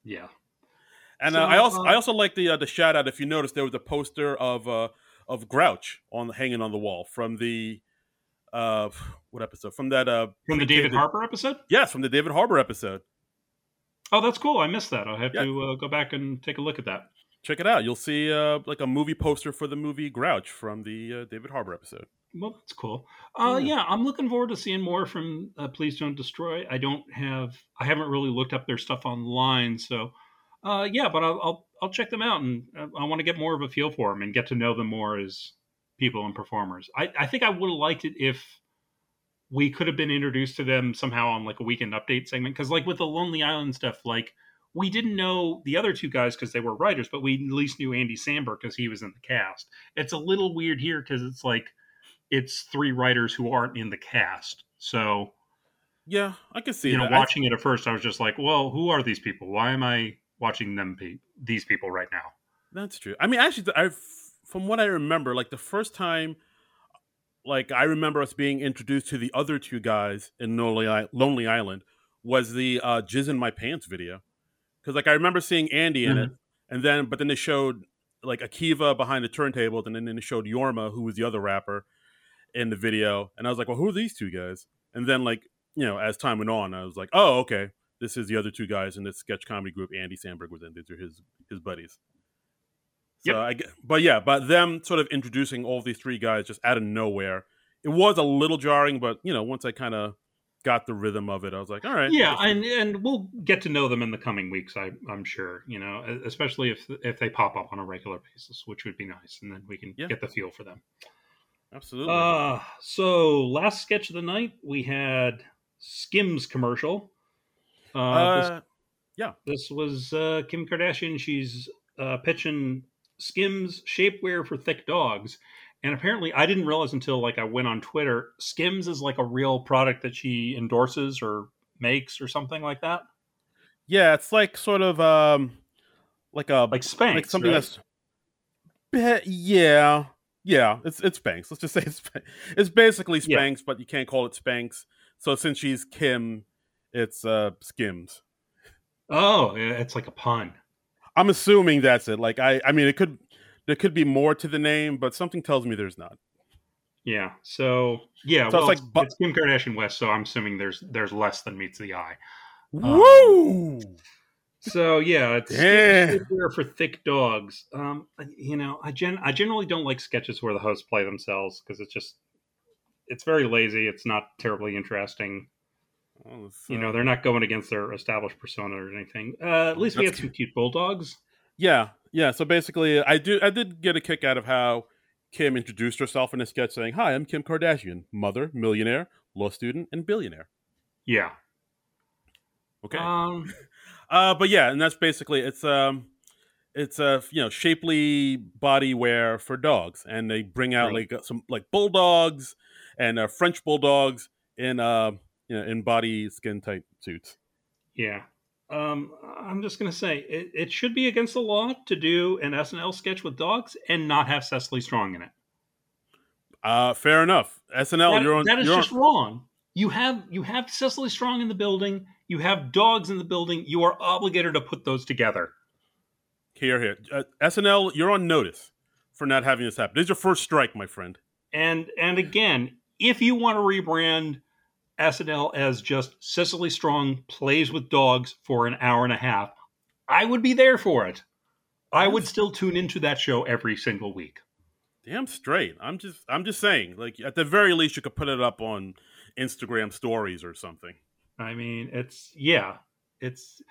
Yeah. And So, uh, I also uh, I also like the uh, the shout out. If you notice, there was a poster of uh, of Grouch on hanging on the wall from the uh, what episode? From that uh, From the David Harbour episode. Yes, from the David Harbour episode. Oh, that's cool. I missed that. I'll have Yeah. to uh, go back and take a look at that. Check it out. You'll see uh, like a movie poster for the movie Grouch from the uh, David Harbour episode. Well, that's cool. Uh, Yeah. yeah, I'm looking forward to seeing more from uh, Please Don't Destroy. I don't have, I haven't really looked up their stuff online, so uh, yeah, but I'll, I'll I'll check them out, and uh, I want to get more of a feel for them and get to know them more as people and performers. I, I think I would have liked it if we could have been introduced to them somehow on like a weekend update segment, because like with the Lonely Island stuff, like we didn't know the other two guys because they were writers, but we at least knew Andy Samberg because he was in the cast. It's a little weird here because it's like it's three writers who aren't in the cast. So, Yeah, I can see you know, that. I- watching it at first, I was just like, well, who are these people? Why am I watching them, pe- these people right now? That's true. I mean, actually, I from what I remember, like the first time, like I remember us being introduced to the other two guys in Lonely, Lonely Island was the uh, "Jizz in My Pants" video. Because like I remember seeing Andy in it, and then but then they showed like Akiva behind the turntables, and then they showed Jorma, who was the other rapper, in the video, and I was like, well, who are these two guys? And then like you know, as time went on, I was like, oh, okay, this is the other two guys in this sketch comedy group. Andy Samberg was in. These are his his buddies. So Yep. I, but yeah, but them sort of introducing all these three guys just out of nowhere, it was a little jarring. But you know, once I kind of got the rhythm of it, I was like, all right, Yeah, and and we'll get to know them in the coming weeks. I, I'm sure. You know, especially if if they pop up on a regular basis, which would be nice, and then we can Yeah. get the feel for them. absolutely. Uh, so last sketch of the night, we had Skims commercial. Uh, this- uh, This was uh, Kim Kardashian. She's uh, pitching Skims shapewear for thick dogs. And apparently, I didn't realize until like I went on Twitter, Skims is like a real product that she endorses or makes or something like that, yeah, it's like sort of um, like a like Spanx. like something right? that's yeah yeah it's it's Spanx. Let's just say it's Spanx. it's basically Yeah. Spanx, but you can't call it Spanx. So since she's Kim, it's uh Skims. oh, yeah, it's like a pun. I'm assuming that's it. Like I I mean it could there could be more to the name, but something tells me there's not. Yeah. So yeah, So it's like it's, bu- it's Kim Kardashian West. So I'm assuming there's there's less than meets the eye. Woo! So yeah, it's Yeah. for thick dogs. Um, you know, I gen I generally don't like sketches where the hosts play themselves because it's just it's very lazy. It's not terribly interesting. It's, You uh, know, they're not going against their established persona or anything. Uh, at least we had two cute bulldogs. Yeah, yeah. So basically, I do. I did get a kick out of how Kim introduced herself in a sketch, saying, "Hi, I'm Kim Kardashian, mother, millionaire, law student, and billionaire." Yeah. Okay. Um, Uh, but yeah, and that's basically it's um, it's a you know shapely body wear for dogs, and they bring out Right. like uh, some like bulldogs and uh, French bulldogs in uh you know in body skin tight suits. yeah. Um, I'm just gonna say it, it should be against the law to do an SNL sketch with dogs and not have Cecily Strong in it. Uh, fair enough. SNL, That- you're on. that is you're on- just wrong. You have you have Cecily Strong in the building. You have dogs in the building. You are obligated to put those together. Here, here. Uh, SNL, you're on notice for not having this happen. This is your first strike, my friend. And and again, if you want to rebrand SNL as just Cecily Strong plays with dogs for an hour and a half, I would be there for it. I would still tune into that show every single week. Damn straight. I'm just, I'm just saying. Like at the very least, you could put it up on Instagram stories or something. I mean, it's yeah, it's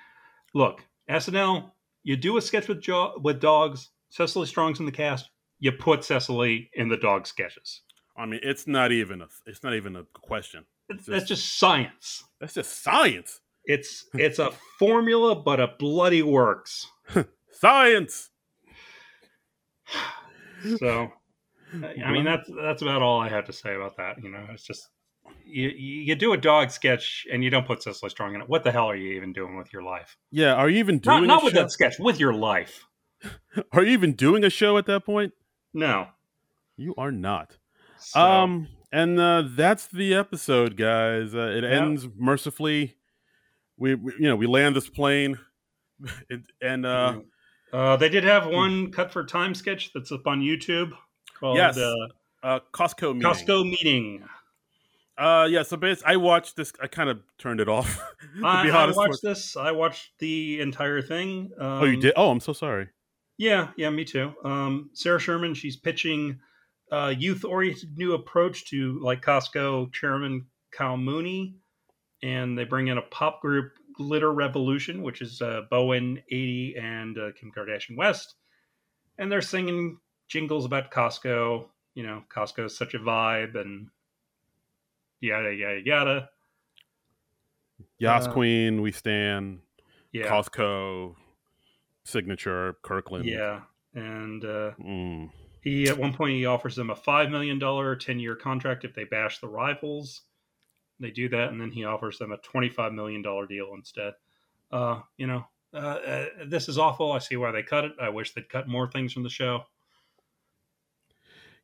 look SNL. You do a sketch with jo- with dogs. Cecily Strong's in the cast. You put Cecily in the dog sketches. I mean, it's not even a it's not even a question. It's, that's just science. That's just science. It's it's a formula, but it bloody works. Science. So, I mean, that's that's about all I have to say about that. You know, it's just you you do a dog sketch and you don't put Cecily Strong in it. What the hell are you even doing with your life? Yeah, are you even Not doing not a with show? that sketch, with your life. Are you even doing a show at that point? No. You are not. So, Um, and uh, that's the episode, guys. Uh, it Yeah. ends mercifully. We, we, you know, we land this plane, it, and uh, uh, they did have one cut for time sketch that's up on YouTube called Yes. uh, uh, Costco meeting. Costco meeting. Uh, yeah. So basically, I watched this. I kind of turned it off. to I, I watched this. I watched the entire thing. Um, oh, you did? Oh, I'm so sorry. Yeah, yeah, me too. Um, Sarah Sherman, she's pitching a youth-oriented new approach to like Costco chairman Kyle Mooney, and they bring in a pop group, Glitter Revolution, which is uh, Bowen, 80, and uh, Kim Kardashian West, and they're singing jingles about Costco. You know, Costco is such a vibe, and yada yada yada. Yas Uh, Queen, we stand. Yeah, Costco, signature, Kirkland. yeah, and uh, Mm. He at one point he offers them a five million dollar ten year contract if they bash the rivals. They do that, and then he offers them a twenty five million dollar deal instead. Uh, you know, uh, uh, this is awful. I see why they cut it. I wish they'd cut more things from the show.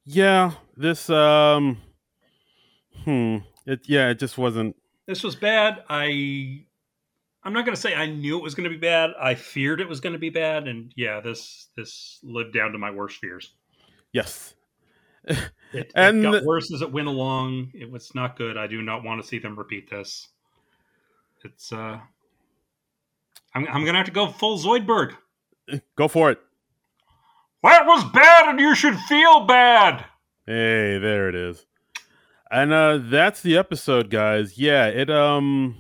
Yeah. This. Um. Hmm. It. Yeah. It just wasn't. This was bad. I I'm not going to say I knew it was going to be bad. I feared it was going to be bad, and yeah, this this lived down to my worst fears. Yes. It, it And- got worse as it went along. It was not good. I do not want to see them repeat this. It's uh, I'm I'm gonna have to go full Zoidberg. Go for it. That was bad, and you should feel bad. Hey, there it is. And uh that's the episode, guys. Yeah, it um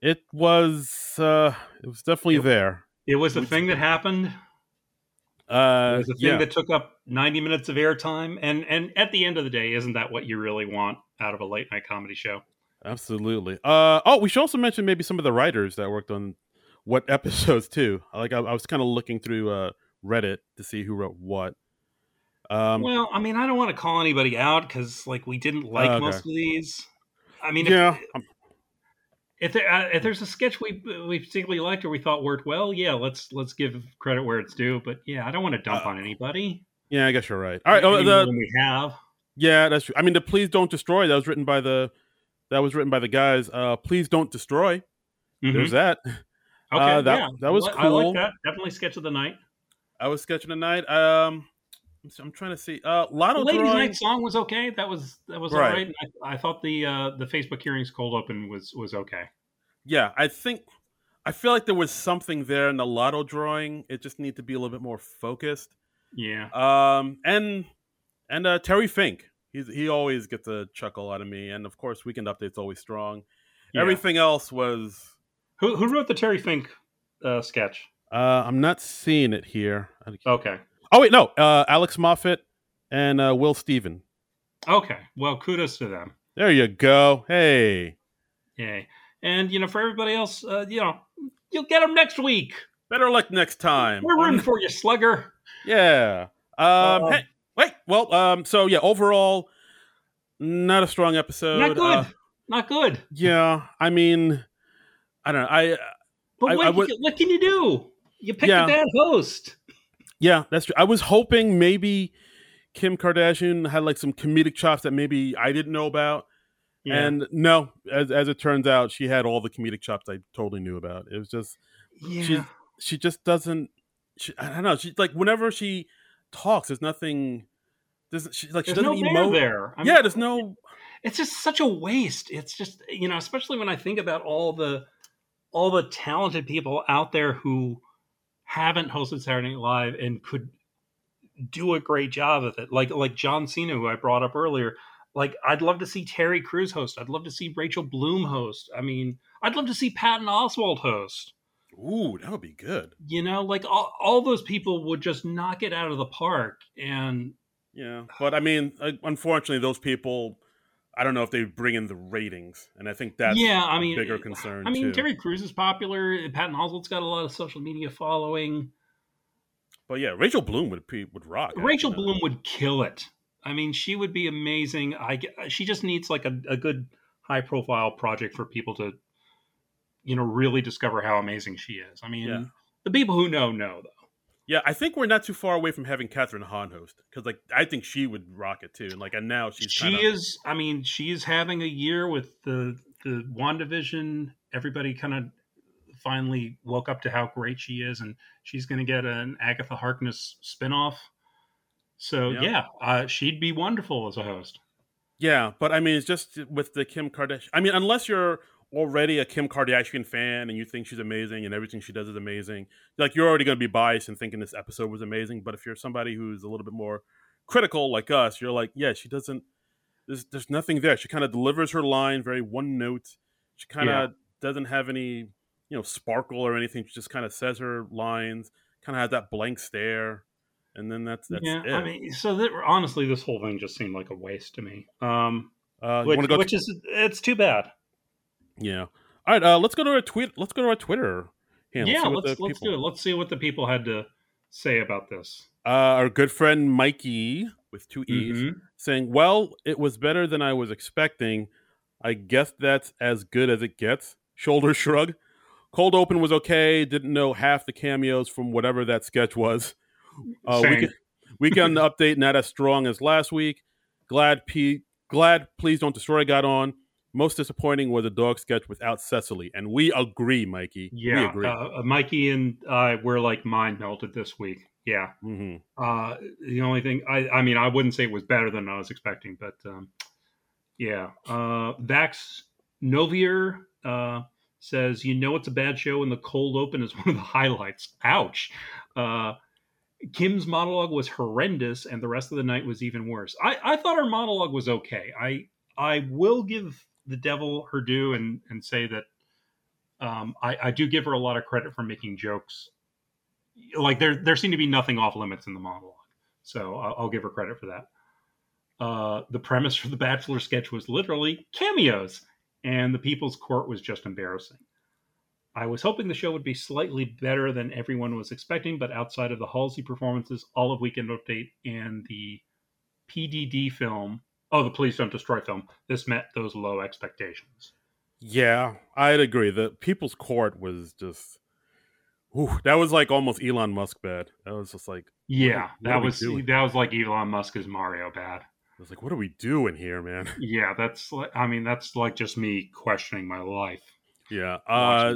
it was uh it was definitely It- there. It was the thing that happened. Uh It was the thing yeah. that took up 90 minutes of airtime, and and at the end of the day, isn't that what you really want out of a late night comedy show? Absolutely. Uh oh, we should also mention maybe some of the writers that worked on what episodes too. Like I, I was kind of looking through uh Reddit to see who wrote what. Um Well, I mean, I don't want to call anybody out because like we didn't like okay. most of these. I mean, yeah, um, if there uh, if there's a sketch we we particularly liked or we thought worked well, yeah, let's let's give credit where it's due. But yeah, I don't want to dump Uh, on anybody. Yeah, I guess you're right. All right, oh, the, we have. yeah, that's true. I mean, the please don't destroy that was written by the that was written by the guys. Uh please don't destroy. Mhm. There's that. Okay, uh, that- yeah, that was I li- I like that. Definitely sketch of the night. I was sketching the night. Um, I'm trying to see. Uh, The Lotto ladies' drawing. night song was okay. That was that was Right. all right. I, I thought the uh, the Facebook hearings cold open was was okay. Yeah, I think I feel like there was something there in the Lotto drawing. It just needed to be a little bit more focused. Yeah. Um, and and uh, Terry Fink. He's he always gets a chuckle out of me, and of course, Weekend Update's always strong. yeah. Everything else was. Who who wrote the Terry Fink uh, sketch? Uh, I'm not seeing it here. Okay. Oh wait, no. Uh, Alex Moffat and uh, Will Stephen. Okay. Well, kudos to them. There you go. Hey, Yay. And, you know, for everybody else, uh, you know, you'll get them next week. better luck next time. We're rooting for you, Slugger. Yeah. Um. Uh, hey, wait. Well. Um. So yeah. Overall, not a strong episode. Not good. Uh, Not good. yeah. I mean, I don't know. I But I- what, I would- what can you do? You picked Yeah. a bad host. yeah. That's true. I was hoping maybe Kim Kardashian had like some comedic chops that maybe I didn't know about. Yeah. And no, as as it turns out, she had all the comedic chops I totally knew about. It was just yeah. she she just doesn't. She, I don't know. She like whenever she talks, there's nothing. There's she like she There's no doesn't bear emote. there. I yeah, there's no. it's just such a waste. It's just you know, especially when I think about all the all the talented people out there who haven't hosted Saturday Night Live and could do a great job of it. Like like John Cena, who I brought up earlier. Like I'd love to see Terry Crews host. I'd love to see Rachel Bloom host. I mean, I'd love to see Patton Oswalt host. Ooh, that would be good. You know, like all, all those people would just knock it out of the park. And Yeah, but I mean, uh, unfortunately, those people. I don't know if they bring in the ratings, and I think that's yeah. I mean, bigger concern. I mean, too. Terry Crews is popular. Patton Oswalt's got a lot of social media following. But yeah, Rachel Bloom would would rock. Rachel Bloom would kill it. I mean, she would be amazing. I she just needs like a, a good high profile project for people to, you know, really discover how amazing she is. I mean, yeah. the people who know know though. Yeah, I think we're not too far away from having Kathryn Hahn host because, like, I think she would rock it too. And like, and now she's she kinda... is. I mean, she is having a year with the the Wandavision. Everybody kind of finally woke up to how great she is, and she's going to get an Agatha Harkness spinoff. So yep. yeah, uh, she'd be wonderful as a host. Yeah, but I mean, it's just with the Kim Kardashian. I mean, unless you're already a Kim Kardashian fan and you think she's amazing and everything she does is amazing, like you're already going to be biased and thinking this episode was amazing. But if you're somebody who's a little bit more critical like us, you're like, yeah, she doesn't. There's there's nothing there. She kind of delivers her line very one note. She kind of yeah. doesn't have any you know sparkle or anything. She just kind of says her lines. Kind of has that blank stare. And then that's that's yeah. It. I mean, so that, honestly, this whole thing just seemed like a waste to me. Um, uh, which, which is it's too bad. Yeah. All right. Uh, let's go to our tweet. Let's go to our Twitter. Handle. Yeah. Let's let's do it. Let's see what the people had to say about this. Uh, our good friend Mikey with two e's mm-hmm. saying, "Well, it was better than I was expecting. I guess that's as good as it gets." Shoulder shrug. Cold Open was okay. Didn't know half the cameos from whatever that sketch was. Uh, weekend, weekend update not as strong as last week. Glad P. Glad Please Don't Destroy got on. Most disappointing was a dog sketch without Cecily, and we agree, Mikey. Yeah, we agree. Uh, uh Mikey and I were like mind melted this week. Yeah. Mm-hmm. Uh, the only thing I, I mean, I wouldn't say it was better than I was expecting, but um, yeah. Uh, Vax Novier uh, says, "You know, it's a bad show, and the cold open is one of the highlights." Ouch. Uh, Kim's monologue was horrendous, and the rest of the night was even worse. I, I thought her monologue was okay. I I will give the devil her due and and say that um, I, I do give her a lot of credit for making jokes. Like there there seemed to be nothing off limits in the monologue, so I'll, I'll give her credit for that. Uh, the premise for the Bachelor sketch was literally cameos, and the People's Court was just embarrassing. I was hoping the show would be slightly better than everyone was expecting, but outside of the Halsey performances, all of Weekend Update, and the PDD film, oh, the Please Don't Destroy film, this met those low expectations. Yeah, I'd agree. The People's Court was just. Ooh, that was like almost Elon Musk bad. That was just like yeah, what, what that was that was like Elon Musk's Mario bad. I was like, what are we doing here, man? Yeah, that's like I mean that's like just me questioning my life. Yeah. Uh,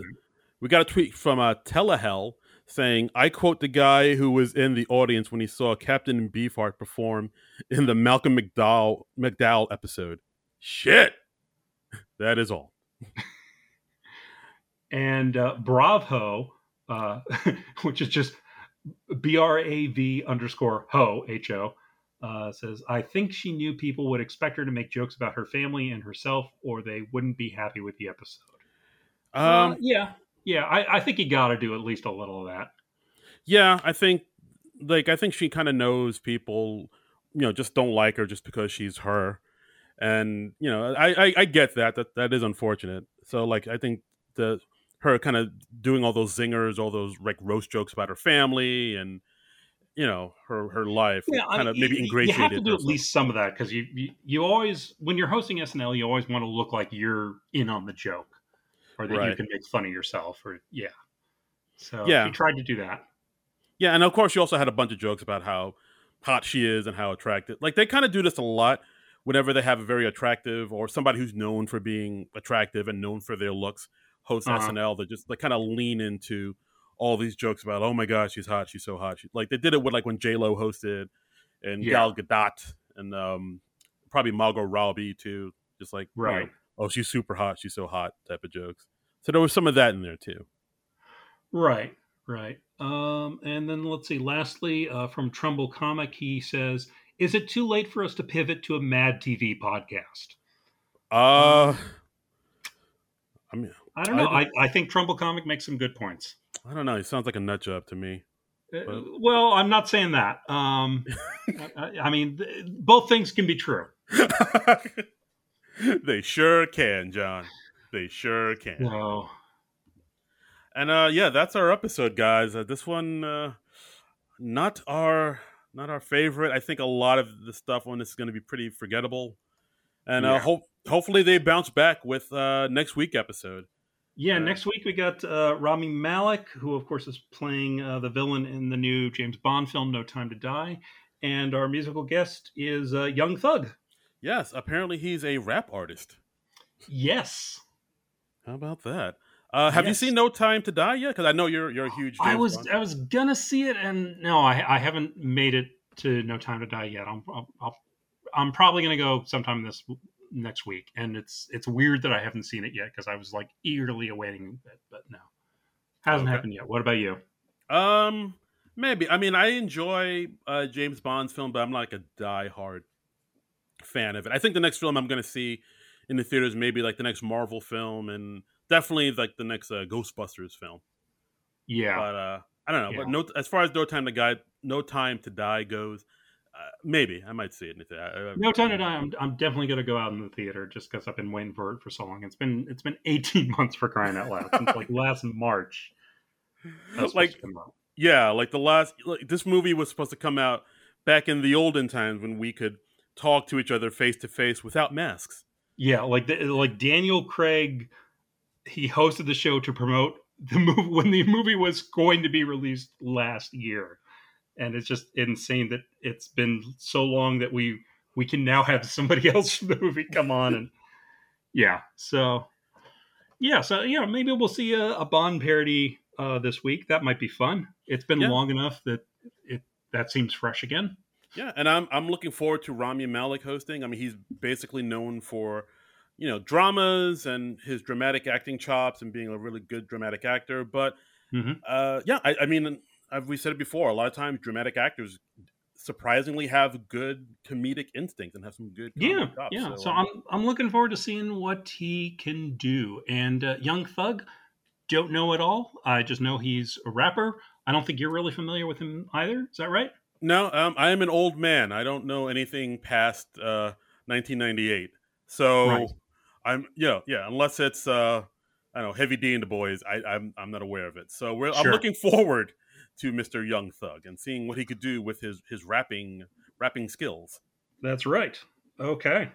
we got a tweet from uh, Telehell saying, I quote the guy who was in the audience when he saw Captain Beefheart perform in the Malcolm McDowell, McDowell episode. Shit. That is all. and uh, Bravo, uh, which is just B R A V underscore ho, H O, uh, says, I think she knew people would expect her to make jokes about her family and herself, or they wouldn't be happy with the episode. Um, uh, yeah, yeah, I, I think you got to do at least a little of that. Yeah, I think like I think she kind of knows people, you know, just don't like her just because she's her, and you know, I, I I get that that that is unfortunate. So like I think the her kind of doing all those zingers, all those like roast jokes about her family and you know her her life yeah, kind of maybe ingratiated. You have to do at least some of that because you, you you always when you're hosting SNL, you always want to look like you're in on the joke or that right. you can make fun of yourself or yeah so yeah he tried to do that yeah and of course she also had a bunch of jokes about how hot she is and how attractive like they kind of do this a lot whenever they have a very attractive or somebody who's known for being attractive and known for their looks host uh-huh. snl they just like kind of lean into all these jokes about oh my god she's hot she's so hot she, like they did it with like when j lo hosted and yeah. gal gadot and um probably margot robbie too just like right you know, oh she's super hot. She's so hot type of jokes. So there was some of that in there too. Right right. Um, and then let's see lastly uh, from trumbull comic he says is it too late for us to pivot to a mad tv podcast? Uh i mean i don't know. I, I, I think trumbull comic makes some good points. I don't know. He sounds like a nut job to me Uh, well, I'm not saying that. Um, I, I, mean, th- both things can be true. they sure can, John. They sure can. And uh, yeah, that's our episode, guys. Uh, this one, uh, not our not our favorite. I think a lot of the stuff on this is going to be pretty forgettable. And uh, yeah. uh, hope hopefully they bounce back with uh, next week episode. Yeah, uh, next week we got uh, Rami Malek, who of course is playing uh, the villain in the new James Bond film No Time to Die, and our musical guest is uh, Young Thug. Yes, apparently he's a rap artist. Yes. How about that? Uh, have yes. you seen No Time to Die yet? Because I know you're you're a huge. James I was Bond. I was gonna see it, and no, I I haven't made it to No Time to Die yet. I'm I'll, i am probably gonna go sometime this next week, and it's it's weird that I haven't seen it yet because I was like eagerly awaiting it, but no, hasn't okay. happened yet. What about you? Um, maybe. I mean, I enjoy uh, James Bond's film, but I'm not like a die-hard fan of it. I think the next film I'm going to see in the theaters maybe like the next Marvel film, and definitely like the next uh, Ghostbusters film. Yeah, but uh, I don't know. Yeah. But no, as far as No Time to Die, No Time to Die goes, uh, maybe I might see it. In the no time to die. I'm, I'm definitely going to go out in the theater just because I've been waiting for it for so long. It's been it's been 18 months for crying out loud since like last March. like yeah, like the last like, this movie was supposed to come out back in the olden times when we could talk to each other face to face without masks. Yeah, like the, like Daniel Craig, he hosted the show to promote the movie when the movie was going to be released last year and it's just insane that it's been so long that we we can now have somebody else from the movie come on and yeah so yeah so yeah maybe we'll see a, a bond parody uh, this week that might be fun it's been yeah. long enough that it that seems fresh again yeah and i'm i'm looking forward to rami malek hosting. I mean he's basically known for you know dramas and his dramatic acting chops and being a really good dramatic actor. But mm-hmm. uh, yeah I, I mean as we said it before, a lot of times dramatic actors surprisingly have good comedic instinct and have some good yeah jobs. yeah. so, so um, i'm i'm looking forward to seeing what he can do. And uh, young thug don't know at all. I just know he's a rapper. I don't think you're really familiar with him either. Is that right no um, i am an old man i don't know anything past uh, 1998 so right. i'm yeah yeah unless it's uh i don't know heavy d and the boys i i'm, I'm not aware of it so sure. i'm looking forward to Mr. Young Thug and seeing what he could do with his his rapping rapping skills. That's right. Okay.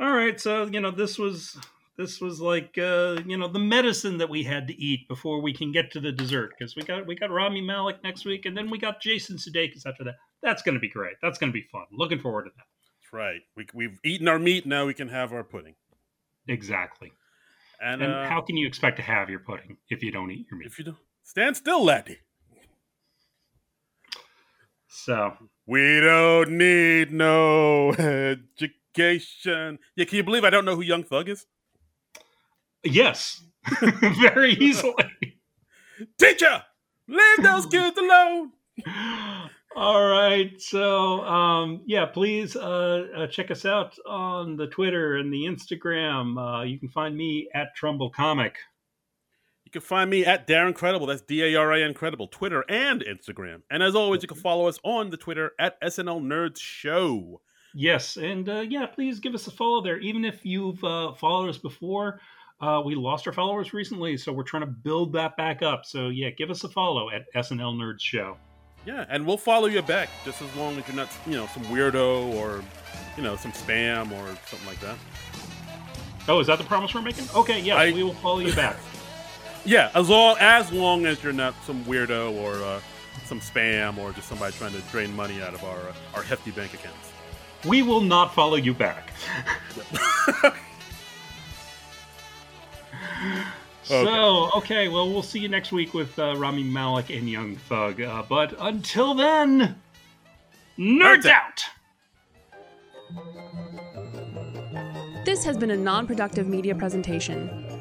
All right. So you know this was this was like uh, you know the medicine that we had to eat before we can get to the dessert because we got we got Rami Malek next week and then we got Jason Sudeikis after that. That's going to be great. That's going to be fun. Looking forward to that. That's right. We, we've eaten our meat. Now we can have our pudding. Exactly. And, and uh, how can you expect to have your pudding if you don't eat your meat? If you don't stand still, laddie. So we don't need no education. Yeah, can you believe I don't know who Young Thug is? Yes, very easily. Teacher, leave those kids alone. All right, so um, yeah, please uh, uh, check us out on the Twitter and the Instagram. Uh, you can find me at Trumbull Comic You can find me at Daran Credible. That's D A R A N Credible, Twitter and Instagram. And as always, you can follow us on the Twitter at SNL Nerds Show. Yes, and uh, yeah, please give us a follow there. Even if you've uh, followed us before, uh, we lost our followers recently, so we're trying to build that back up. So yeah, give us a follow at SNL Nerds Show. Yeah, and we'll follow you back just as long as you're not, you know, some weirdo or, you know, some spam or something like that. Oh, is that the promise we're making? Okay, yeah, I, we will follow you back. Yeah, as long as long as you're not some weirdo or uh, some spam or just somebody trying to drain money out of our uh, our hefty bank accounts. We will not follow you back. so okay, well we'll see you next week with uh, Rami Malek and Young Thug. Uh, but until then, nerds out. This has been a non productive media presentation